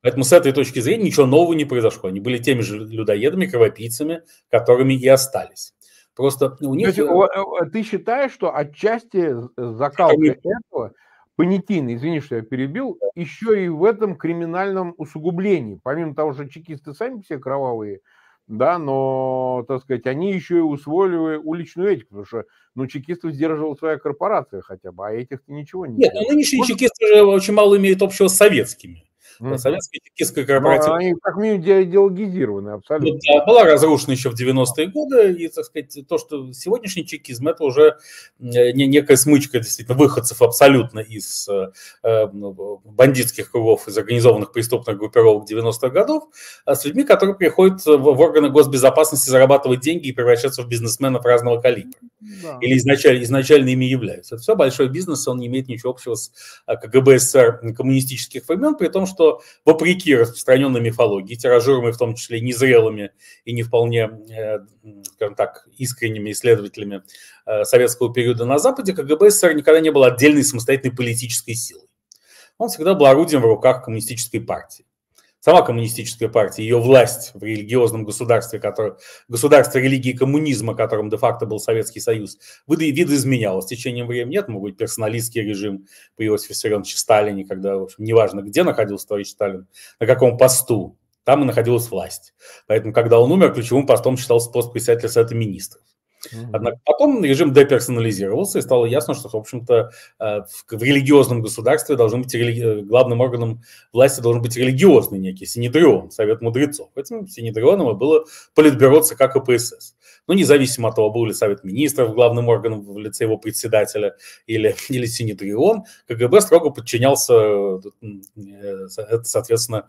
Поэтому с этой точки зрения ничего нового не произошло. Они были теми же людоедами, кровопийцами, которыми и остались. Просто у них... Есть, э, ты считаешь, что отчасти закалка этого понятийно, извини, что я перебил, еще и в этом криминальном усугублении. Помимо того, что чекисты сами все кровавые, да, но, так сказать, они еще и усвоили уличную этику, потому что, ну, чекистов сдерживала своя корпорация хотя бы, а этих ничего не Нет, но ну, нынешние Может... чекисты же очень мало имеют общего с советскими. Mm-hmm. Советская чекистская корпоративная... они как минимум идеологизированы абсолютно. Да, была разрушена еще в 90-е годы, и, так сказать, то, что сегодняшний чекизм, это уже э, некая смычка действительно выходцев абсолютно из э, э, бандитских кругов, из организованных преступных группировок 90-х годов, а с людьми, которые приходят в органы госбезопасности зарабатывать деньги и превращаться в бизнесменов разного калибра. Да. Или изначально, изначально ими являются. Это все большой бизнес, он не имеет ничего общего с КГБ СССР коммунистических времен, при том, что вопреки распространенной мифологии, тиражируемой в том числе незрелыми и не вполне, э, скажем так, искренними исследователями э, советского периода на Западе, КГБ СССР никогда не был отдельной самостоятельной политической силой. Он всегда был орудием в руках коммунистической партии сама коммунистическая партия, ее власть в религиозном государстве, который, государстве религии коммунизма, которым де-факто был Советский Союз, видоизменялось с течением времени. Нет, мог быть персоналистский режим при Иосифе Виссарионовиче Сталине, когда, в общем, неважно, где находился товарищ Сталин, на каком посту, там и находилась власть. Поэтому, когда он умер, ключевым постом считался пост председателя Совета Министров. Однако потом режим деперсонализировался, и стало ясно, что, в общем-то, э, в религиозном государстве должен быть религи... Э, главным органом власти должен быть религиозный некий синедрион, совет мудрецов. Этим синедрионом было политбюро ЦК КПСС. Ну, независимо от того, был ли Совет Министров главным органом в лице его председателя или, или Синедрион, КГБ строго подчинялся, э, соответственно,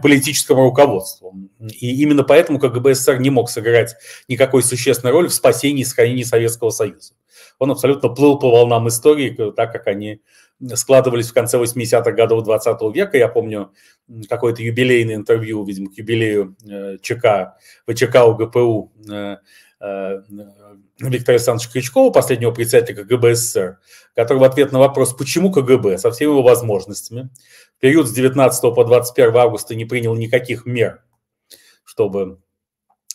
политическому руководству. И именно поэтому КГБ СССР не мог сыграть никакой существенной роли в спасении и сохранении Советского Союза. Он абсолютно плыл по волнам истории, так как они складывались в конце 80-х годов 20 века. Я помню какое-то юбилейное интервью, видимо, к юбилею э, ЧК, ВЧК УГПУ э, Э, Виктора Александровича Крючкова, последнего председателя КГБ СССР, который в ответ на вопрос, почему КГБ со всеми его возможностями в период с 19 по 21 августа не принял никаких мер, чтобы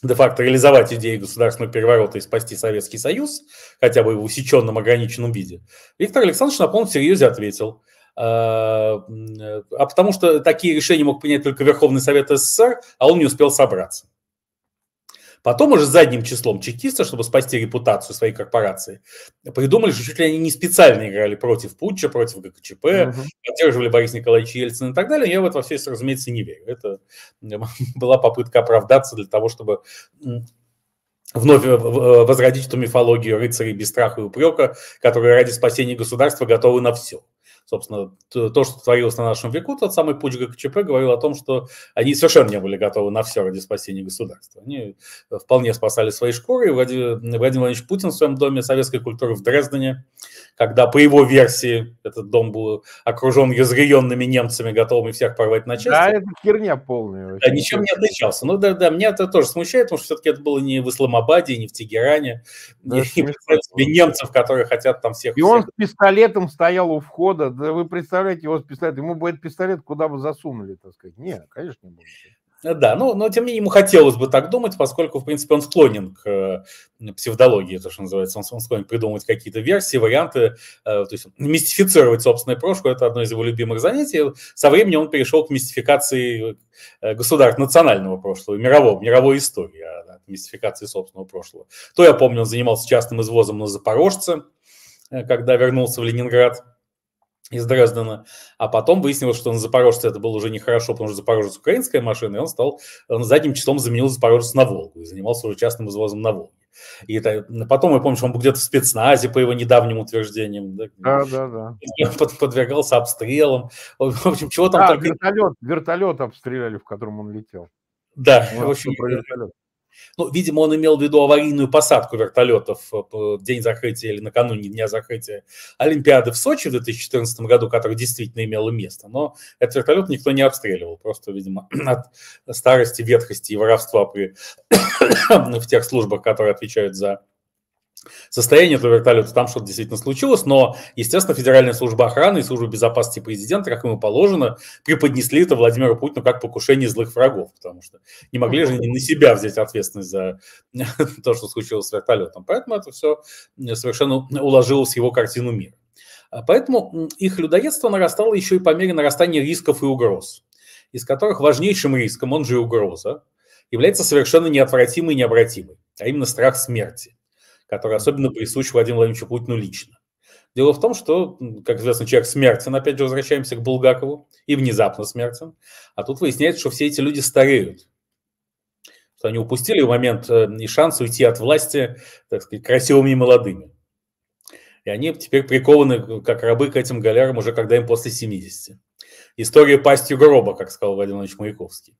де-факто реализовать идеи государственного переворота и спасти Советский Союз, хотя бы в усеченном, ограниченном виде, Виктор Александрович на полном серьезе ответил, а, а потому что такие решения мог принять только Верховный Совет СССР, а он не успел собраться. Потом уже задним числом чекисты, чтобы спасти репутацию своей корпорации, придумали, что чуть ли они не специально играли против Путча, против ГКЧП, угу. поддерживали Бориса Николаевича Ельцина и так далее. Я в это все, разумеется, не верю. Это была попытка оправдаться для того, чтобы вновь э, э, возродить эту мифологию рыцарей без страха и упрека, которые ради спасения государства готовы на все собственно, то, что творилось на нашем веку, тот самый путь ГКЧП говорил о том, что они совершенно не были готовы на все ради спасения государства. Они вполне спасали свои шкуры. И Владимир, Владимир Владимирович Путин в своем доме советской культуры в Дрездене, когда, по его версии, этот дом был окружен разъяренными немцами, готовыми всех порвать на части. Да, это херня полная. Да, ничем не отличался. Ну да, да, меня это тоже смущает, потому что все-таки это было не в Исламабаде, не в Тегеране. Да, не, не немцев, которые хотят там всех... И всех... он с пистолетом стоял у входа, да вы представляете его с пистолетом, ему бы этот пистолет куда бы засунули, так сказать. Нет, конечно, не будет. Э, да, но, но тем не менее ему хотелось бы так думать, поскольку, в принципе, он склонен к э, псевдологии, то, что называется, он, он склонен придумывать какие-то версии, варианты, э, то есть мистифицировать собственное прошлое, это одно из его любимых занятий. Со временем он перешел к мистификации государств национального прошлого, мирового, мировой истории, а, мистификации собственного прошлого. То, я помню, он занимался частным извозом на Запорожце, когда вернулся в Ленинград – из Дрездена, а потом выяснилось, что на Запорожце это было уже нехорошо, потому что Запорожец украинская машина, и он стал, он задним числом заменил Запорожец на Волгу и занимался уже частным извозом на Волге. И это, потом я помню, что он был где-то в спецназе, по его недавним утверждениям. Да, да, да. да. Под, подвергался обстрелам. В общем, чего там да, только... вертолет, вертолет обстреляли, в котором он летел. Да, в общем, ну, видимо, он имел в виду аварийную посадку вертолетов в день закрытия или накануне дня закрытия Олимпиады в Сочи в 2014 году, которая действительно имела место. Но этот вертолет никто не обстреливал. Просто, видимо, от старости, ветхости и воровства при, в тех службах, которые отвечают за состояние этого вертолета, там что-то действительно случилось, но, естественно, Федеральная служба охраны и служба безопасности президента, как ему положено, преподнесли это Владимиру Путину как покушение злых врагов, потому что не могли же на себя взять ответственность за то, что случилось с вертолетом. Поэтому это все совершенно уложилось в его картину мира. А поэтому их людоедство нарастало еще и по мере нарастания рисков и угроз, из которых важнейшим риском, он же и угроза, является совершенно неотвратимый и необратимый, а именно страх смерти который особенно присущ Владимиру Владимировичу Путину лично. Дело в том, что, как известно, человек смертен, опять же, возвращаемся к Булгакову, и внезапно смертен. А тут выясняется, что все эти люди стареют. Что они упустили момент э, и шанс уйти от власти, так сказать, красивыми и молодыми. И они теперь прикованы, как рабы, к этим галерам уже когда им после 70. История пастью гроба, как сказал Владимир Владимирович Маяковский.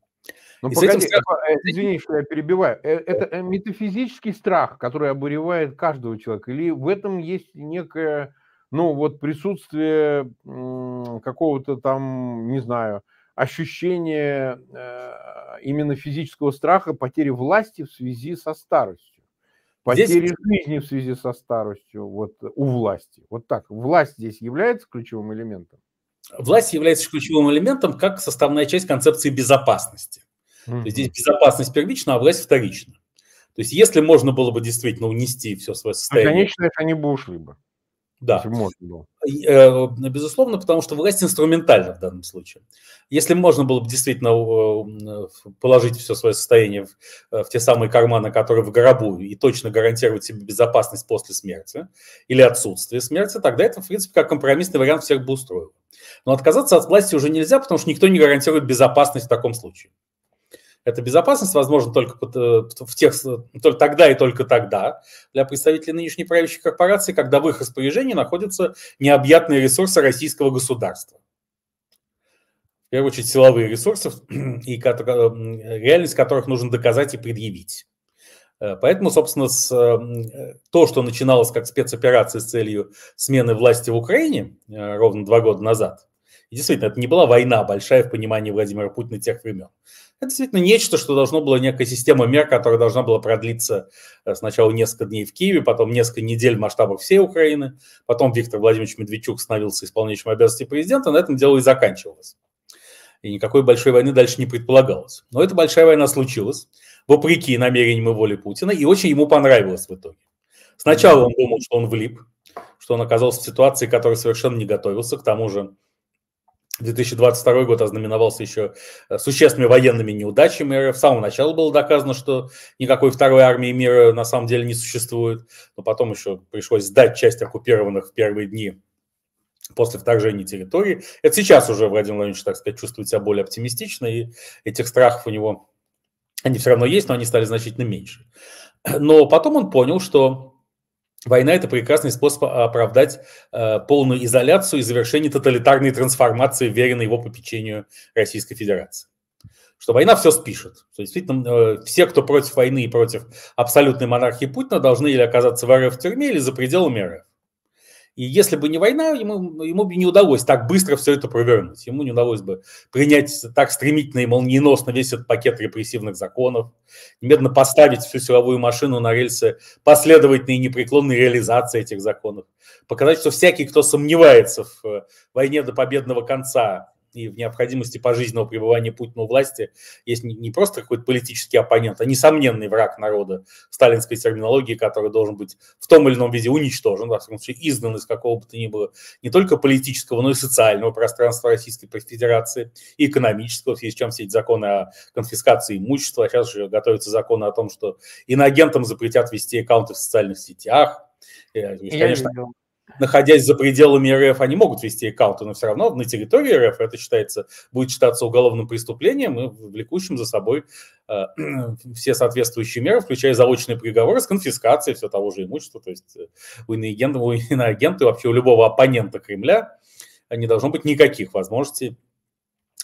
Ну, погоди, этим... Э, извини, что я перебиваю. Э, это э, метафизический страх, который обуревает каждого человека? Или в этом есть некое, ну, вот присутствие какого-то там, не знаю, ощущения именно физического страха потери власти в связи со старостью? Потери здесь... жизни в связи со старостью вот, у власти. Вот так. Власть здесь является ключевым элементом? Власть является ключевым элементом как составная часть концепции безопасности. Mm-hmm. То есть здесь безопасность первична, а власть вторична. То есть если можно было бы действительно унести все свое состояние... А, конечно, они бы ушли бы. Да. Э, безусловно, потому что власть инструментальна в данном случае. Если можно было бы действительно э, положить все свое состояние в, э, в те самые карманы, которые в гробу, и точно гарантировать себе безопасность после смерти или отсутствие смерти, тогда это, в принципе, как компромиссный вариант всех бы устроил. Но отказаться от власти уже нельзя, потому что никто не гарантирует безопасность в таком случае. Эта безопасность возможна только э, в тех, только тогда и только тогда для представителей нынешней правящей корпорации, когда в их распоряжении находятся необъятные ресурсы российского государства. В первую очередь силовые ресурсы, и реальность которых нужно доказать и предъявить. Э, поэтому, собственно, с, э, то, что начиналось как спецоперация с целью смены власти в Украине ровно два года назад, действительно, это не была война большая в понимании Владимира Путина тех времен. Это действительно нечто, что должно было некая система мер, которая должна была продлиться э, сначала несколько дней в Киеве, потом несколько недель в масштабах всей Украины, потом Виктор Владимирович Медведчук становился исполняющим обязанности президента, на этом дело и заканчивалось. И никакой большой войны дальше не предполагалось. Но эта большая война случилась, вопреки намерениям и воле Путина, и очень ему понравилось в итоге. Сначала он думал, что он влип, что он оказался в ситуации, которой совершенно не готовился, к тому же 2022 год ознаменовался еще э, существенными военными неудачами РФ. С самого начала было доказано, что никакой второй армии мира на самом деле не существует. Но потом еще пришлось сдать часть оккупированных в первые дни после вторжения территории. Это сейчас уже Владимир Владимирович, так сказать, чувствует себя более оптимистично, и этих страхов у него, они все равно есть, но они стали значительно меньше. Но потом он понял, что Война – это прекрасный способ оправдать э, полную изоляцию и завершение тоталитарной трансформации, веренной его попечению Российской Федерации. Что война все спишет. Что действительно, э, все, кто против войны и против абсолютной монархии Путина, должны или оказаться в РФ в тюрьме, или за пределами РФ. И если бы не война, ему, ему бы не удалось так быстро все это провернуть. Ему не удалось бы принять так стремительно и молниеносно весь этот пакет репрессивных законов, немедленно поставить всю силовую машину на рельсы последовательной и непреклонной реализации этих законов, показать, что всякий, кто сомневается в э, войне до победного конца, и в необходимости пожизненного пребывания Путина у власти есть не просто какой-то политический оппонент, а несомненный враг народа сталинской терминологии, который должен быть в том или ином виде уничтожен, во всяком случае изгнан из какого бы то ни было не только политического, но и социального пространства Российской Федерации и экономического. Есть чем все эти законы о конфискации имущества, а сейчас же готовятся законы о том, что иноагентам запретят вести аккаунты в социальных сетях. Э, есть, конечно, находясь за пределами РФ, они могут вести аккаунты, но все равно на территории РФ это считается, будет считаться уголовным преступлением и влекущим за собой э, все соответствующие меры, включая заочные приговоры с конфискацией все того же имущества. То есть э, у иноагента, у иноагента вообще у любого оппонента Кремля не должно быть никаких возможностей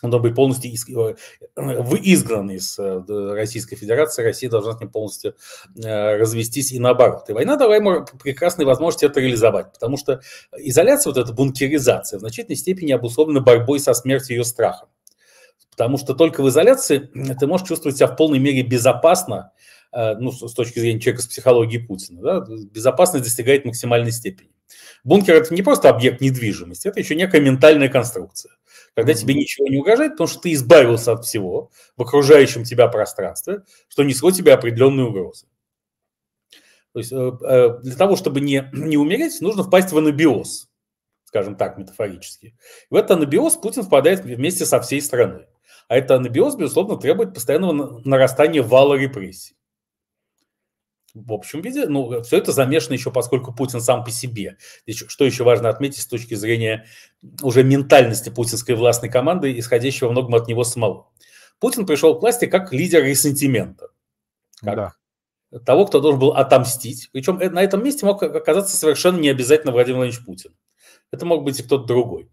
он быть полностью э, изгнан из э, Российской Федерации, Россия должна с ним полностью э, развестись и наоборот. И война дала ему прекрасные возможности это реализовать, потому что изоляция, вот эта бункеризация, в значительной степени обусловлена борьбой со смертью ее страхом. Потому что только в изоляции ты можешь чувствовать себя в полной мере безопасно, ну, с точки зрения человека с психологией Путина. Да? Безопасность достигает максимальной степени. Бункер – это не просто объект недвижимости, это еще некая ментальная конструкция когда тебе ничего не угрожает, потому что ты избавился от всего в окружающем тебя пространстве, что несло тебе определенные угрозы. То есть э, э, для того, чтобы не, не умереть, нужно впасть в анабиоз, скажем так, метафорически. И в этот анабиоз Путин впадает вместе со всей страной. А этот анабиоз, безусловно, требует постоянного нарастания вала репрессий в общем виде, ну, все это замешано еще, поскольку Путин сам по себе. Что еще важно отметить с точки зрения уже ментальности путинской властной команды, исходящего во многом от него самого. Путин пришел к власти как лидер ресентимента. Как да. того, кто должен был отомстить. Причем э, на этом месте мог оказаться совершенно не обязательно Владимир Владимирович Путин. Это мог быть и кто-то другой.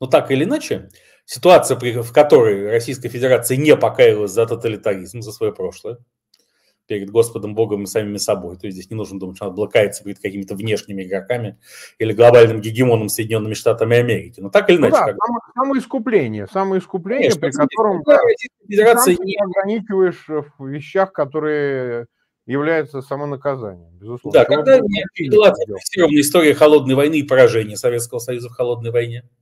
Но так или иначе, ситуация, в которой Российская Федерация не покаялась за тоталитаризм, за свое прошлое, перед Господом Богом и самими собой. То есть здесь не нужно думать, что надо блокается перед какими-то внешними игроками или глобальным гегемоном Соединенными Штатами Америки. Но так или ну иначе. Ну да, само, самоискупление, самоискупление, Конечно, при котором да, Федерация не... ограничиваешь в вещах, которые являются самонаказанием, безусловно. Да, когда была история холодной войны и поражения Советского Союза в холодной войне, Э,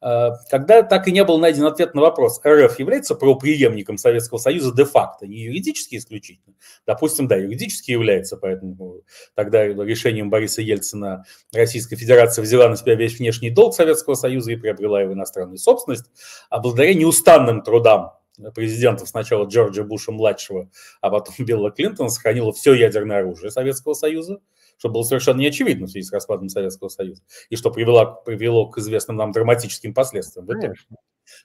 когда так и не был найден ответ на вопрос, РФ является правоприемником Советского Союза де-факто, не юридически исключительно. Допустим, да, юридически является, поэтому тогда решением Бориса Ельцина Российская Федерация взяла на себя весь внешний долг Советского Союза и приобрела его иностранную собственность, а благодаря неустанным трудам президентов сначала Джорджа Буша-младшего, а потом Билла Клинтона сохранила все ядерное оружие Советского Союза, что было совершенно не очевидно в связи с распадом Советского Союза, и что привело, привело к известным нам драматическим последствиям. Конечно.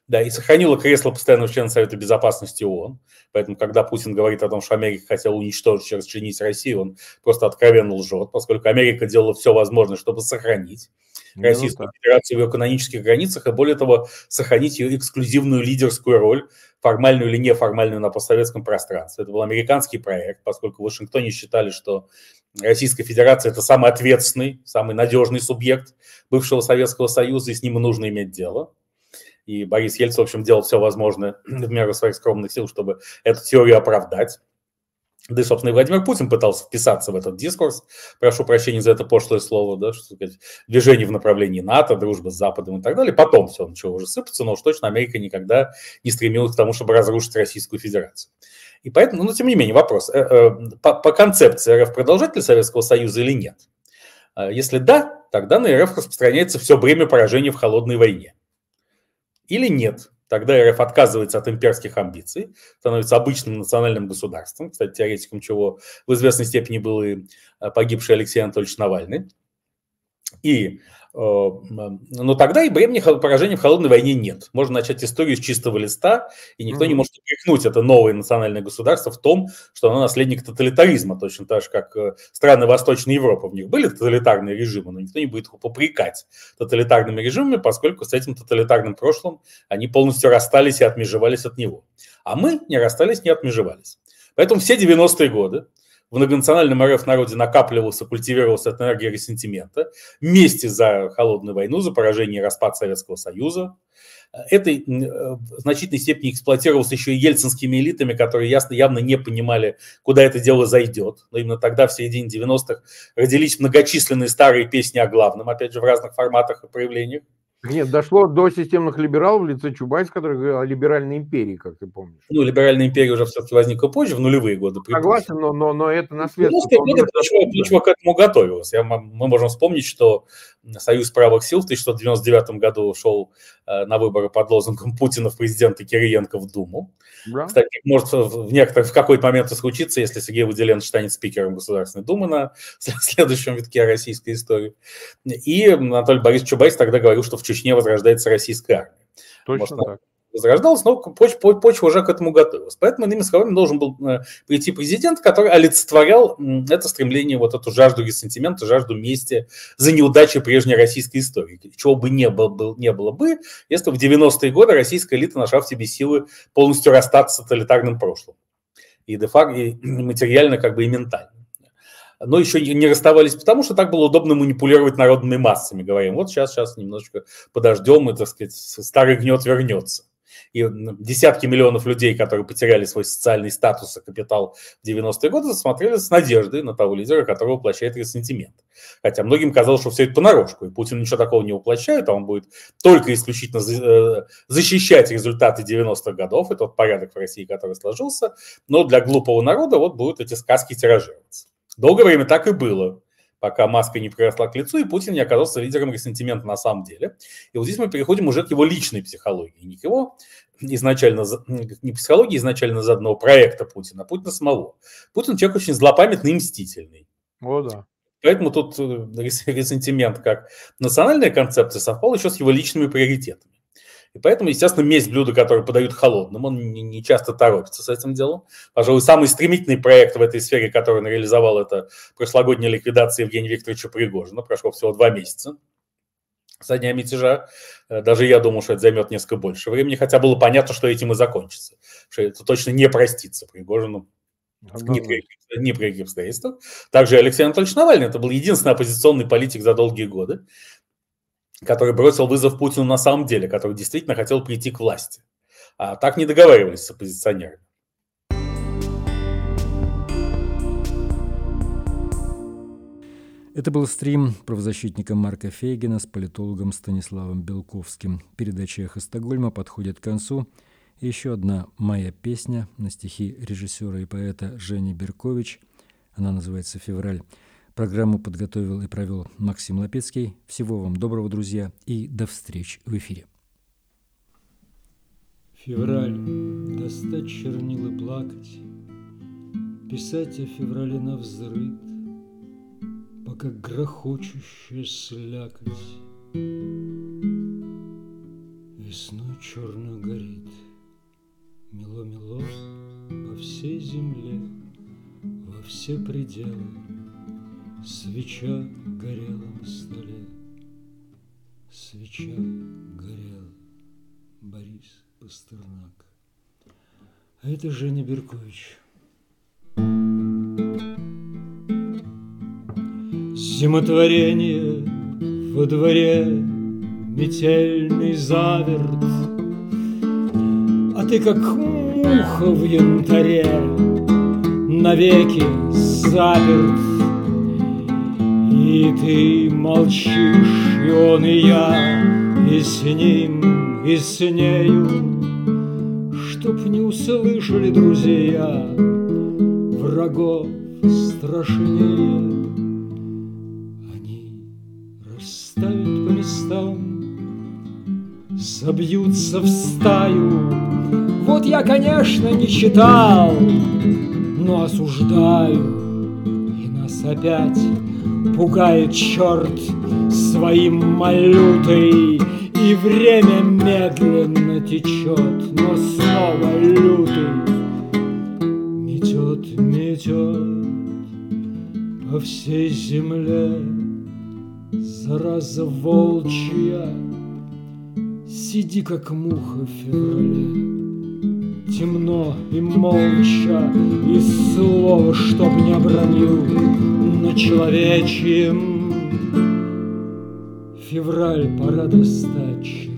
Да, и сохранила кресло постоянного члена Совета Безопасности ООН. Поэтому, когда Путин говорит о том, что Америка хотела уничтожить и расчленить Россию, он просто откровенно лжет, поскольку Америка делала все возможное, чтобы сохранить ну, Российскую. Федерацию в ее канонических границах, и более того, сохранить ее эксклюзивную лидерскую роль, формальную или неформальную на постсоветском пространстве. Это был американский проект, поскольку в Вашингтоне считали, что Российская Федерация – это самый ответственный, самый надежный субъект бывшего Советского Союза, и с ним нужно иметь дело. И Борис Ельцин, в общем, делал все возможное в меру своих скромных сил, чтобы эту теорию оправдать. Да и, собственно, и Владимир Путин пытался вписаться в этот дискурс, прошу прощения за это пошлое слово, да, что сказать, движение в направлении НАТО, дружба с Западом и так далее. Потом все начало уже сыпаться, но уж точно Америка никогда не стремилась к тому, чтобы разрушить Российскую Федерацию. И поэтому, ну, тем не менее, вопрос. Э, э, по, по концепции РФ продолжатель Советского Союза или нет? А если да, тогда на РФ распространяется все время поражения в холодной войне. или нет. Тогда РФ отказывается от имперских амбиций, становится обычным национальным государством, кстати, теоретиком чего в известной степени был и погибший Алексей Анатольевич Навальный. И Э, но тогда и бремени поражения в холодной войне нет. Можно начать историю с чистого листа, и никто mm-hmm. не может упрекнуть это новое национальное государство в том, что оно наследник тоталитаризма, точно так же, как э, страны Восточной Европы. В них были тоталитарные режимы, но никто не будет их попрекать тоталитарными режимами, поскольку с этим тоталитарным прошлым они полностью расстались и отмежевались от него. А мы не расстались, не отмежевались. Поэтому все 90-е годы в многонациональном РФ народе накапливался, культивировался эта энергия ресентимента, вместе за холодную войну, за поражение и распад Советского Союза. Это э, в значительной степени эксплуатировалось еще и ельцинскими элитами, которые ясно, явно не понимали, куда это дело зайдет. Но именно тогда, в середине 90-х, родились многочисленные старые песни о главном, опять же, в разных форматах и проявлениях. Нет, дошло до системных либералов в лице Чубайс, который говорил о либеральной империи, как ты помнишь. Ну, либеральная империя уже все-таки возникла позже, в нулевые годы. Согласен, но, но, но это наследство. Ну, годы почва, почва к этому готовилась. Я, мы можем вспомнить, что Союз правых сил в 1999 году шел э, на выборы под лозунгом Путина в президенты Кириенко в Думу. Да. Кстати, может в, некоторых, в какой-то момент это случится, если Сергей Выделенко станет спикером Государственной Думы на следующем витке российской истории. И Анатолий Борисович Чубайс тогда говорил, что в Чечне возрождается российская армия. Точно Может, так возрождалась, но почва, почва уже к этому готовилась. Поэтому, иными словами, должен был э, прийти президент, который олицетворял это стремление, вот эту жажду ресентимента, жажду мести за неудачи прежней российской истории. Чего бы не было, был, не было бы, если в 90-е годы российская элита нашла в себе силы полностью расстаться с тоталитарным прошлым. И де-факто, и материально, как бы и ментально но еще не расставались, потому что так было удобно манипулировать народными массами. Говорим, вот сейчас, сейчас немножечко подождем, и, так сказать, старый гнет вернется и десятки миллионов людей, которые потеряли свой социальный статус и капитал в 90-е годы, смотрели с надеждой на того лидера, который воплощает ресентимент. Хотя многим казалось, что все это понарошку, и Путин ничего такого не воплощает, а он будет только исключительно э, защищать результаты 90-х годов и тот порядок в России, который сложился, но для глупого народа вот будут эти сказки тиражироваться. Долгое время так и было пока маска не приросла к лицу, и Путин не оказался лидером ресентимента на самом деле. И вот здесь мы переходим уже к его личной психологии, не к его изначально, не психологии изначально заданного проекта Путина, а Путина самого. Путин человек очень злопамятный и мстительный. О, да. Поэтому тут э, ресентимент как национальная концепция совпал еще с его личными приоритетами. И поэтому, естественно, месть блюда, которое подают холодным, он не, не часто торопится с этим делом. Пожалуй, самый стремительный проект в этой сфере, который он реализовал, это прошлогодняя ликвидация Евгения Викторовича Пригожина. Прошло всего два месяца со дня мятежа. Э, даже я думал, что это займет несколько больше времени, хотя было понятно, что этим и закончится. Что это точно не простится Пригожину ни при, ни при обстоятельствах. Также Алексей Анатольевич Навальный, это был единственный оппозиционный политик за долгие годы, который бросил вызов Путину на самом деле, который действительно хотел прийти к власти. А так не договаривались с оппозиционерами. Это был стрим правозащитника Марка Фейгина с политологом Станиславом Белковским. Передача «Эхо Стокгольма» подходит к концу. Еще одна моя песня на стихи режиссера и поэта Жени Беркович. Она называется «Февраль». Программу подготовил и провел Максим Лапецкий. Всего вам доброго, друзья, и до встреч в эфире. Февраль, достать чернил плакать, Писать о феврале на взрыв, Пока грохочущая слякоть. Весной черно горит, Мело-мело по всей земле, Во все пределы Свеча горела на столе, Свеча горела, Борис Пастернак. А это Женя Беркович. Зимотворение во дворе, Метельный заверт, А ты, как муха в янтаре, Навеки заперт и ты молчишь, и он, и я, и с ним, и с нею, Чтоб не услышали друзья врагов страшнее. Они расставят по местам забьются в стаю. Вот я, конечно, не читал, но осуждаю, и нас опять пугает черт своим малютой, и время медленно течет, но снова лютый. Метет, метет по всей земле зараза волчья. Сиди, как муха в феврале, темно и молча, И слова, чтоб не обронил на человечьем. Февраль пора достать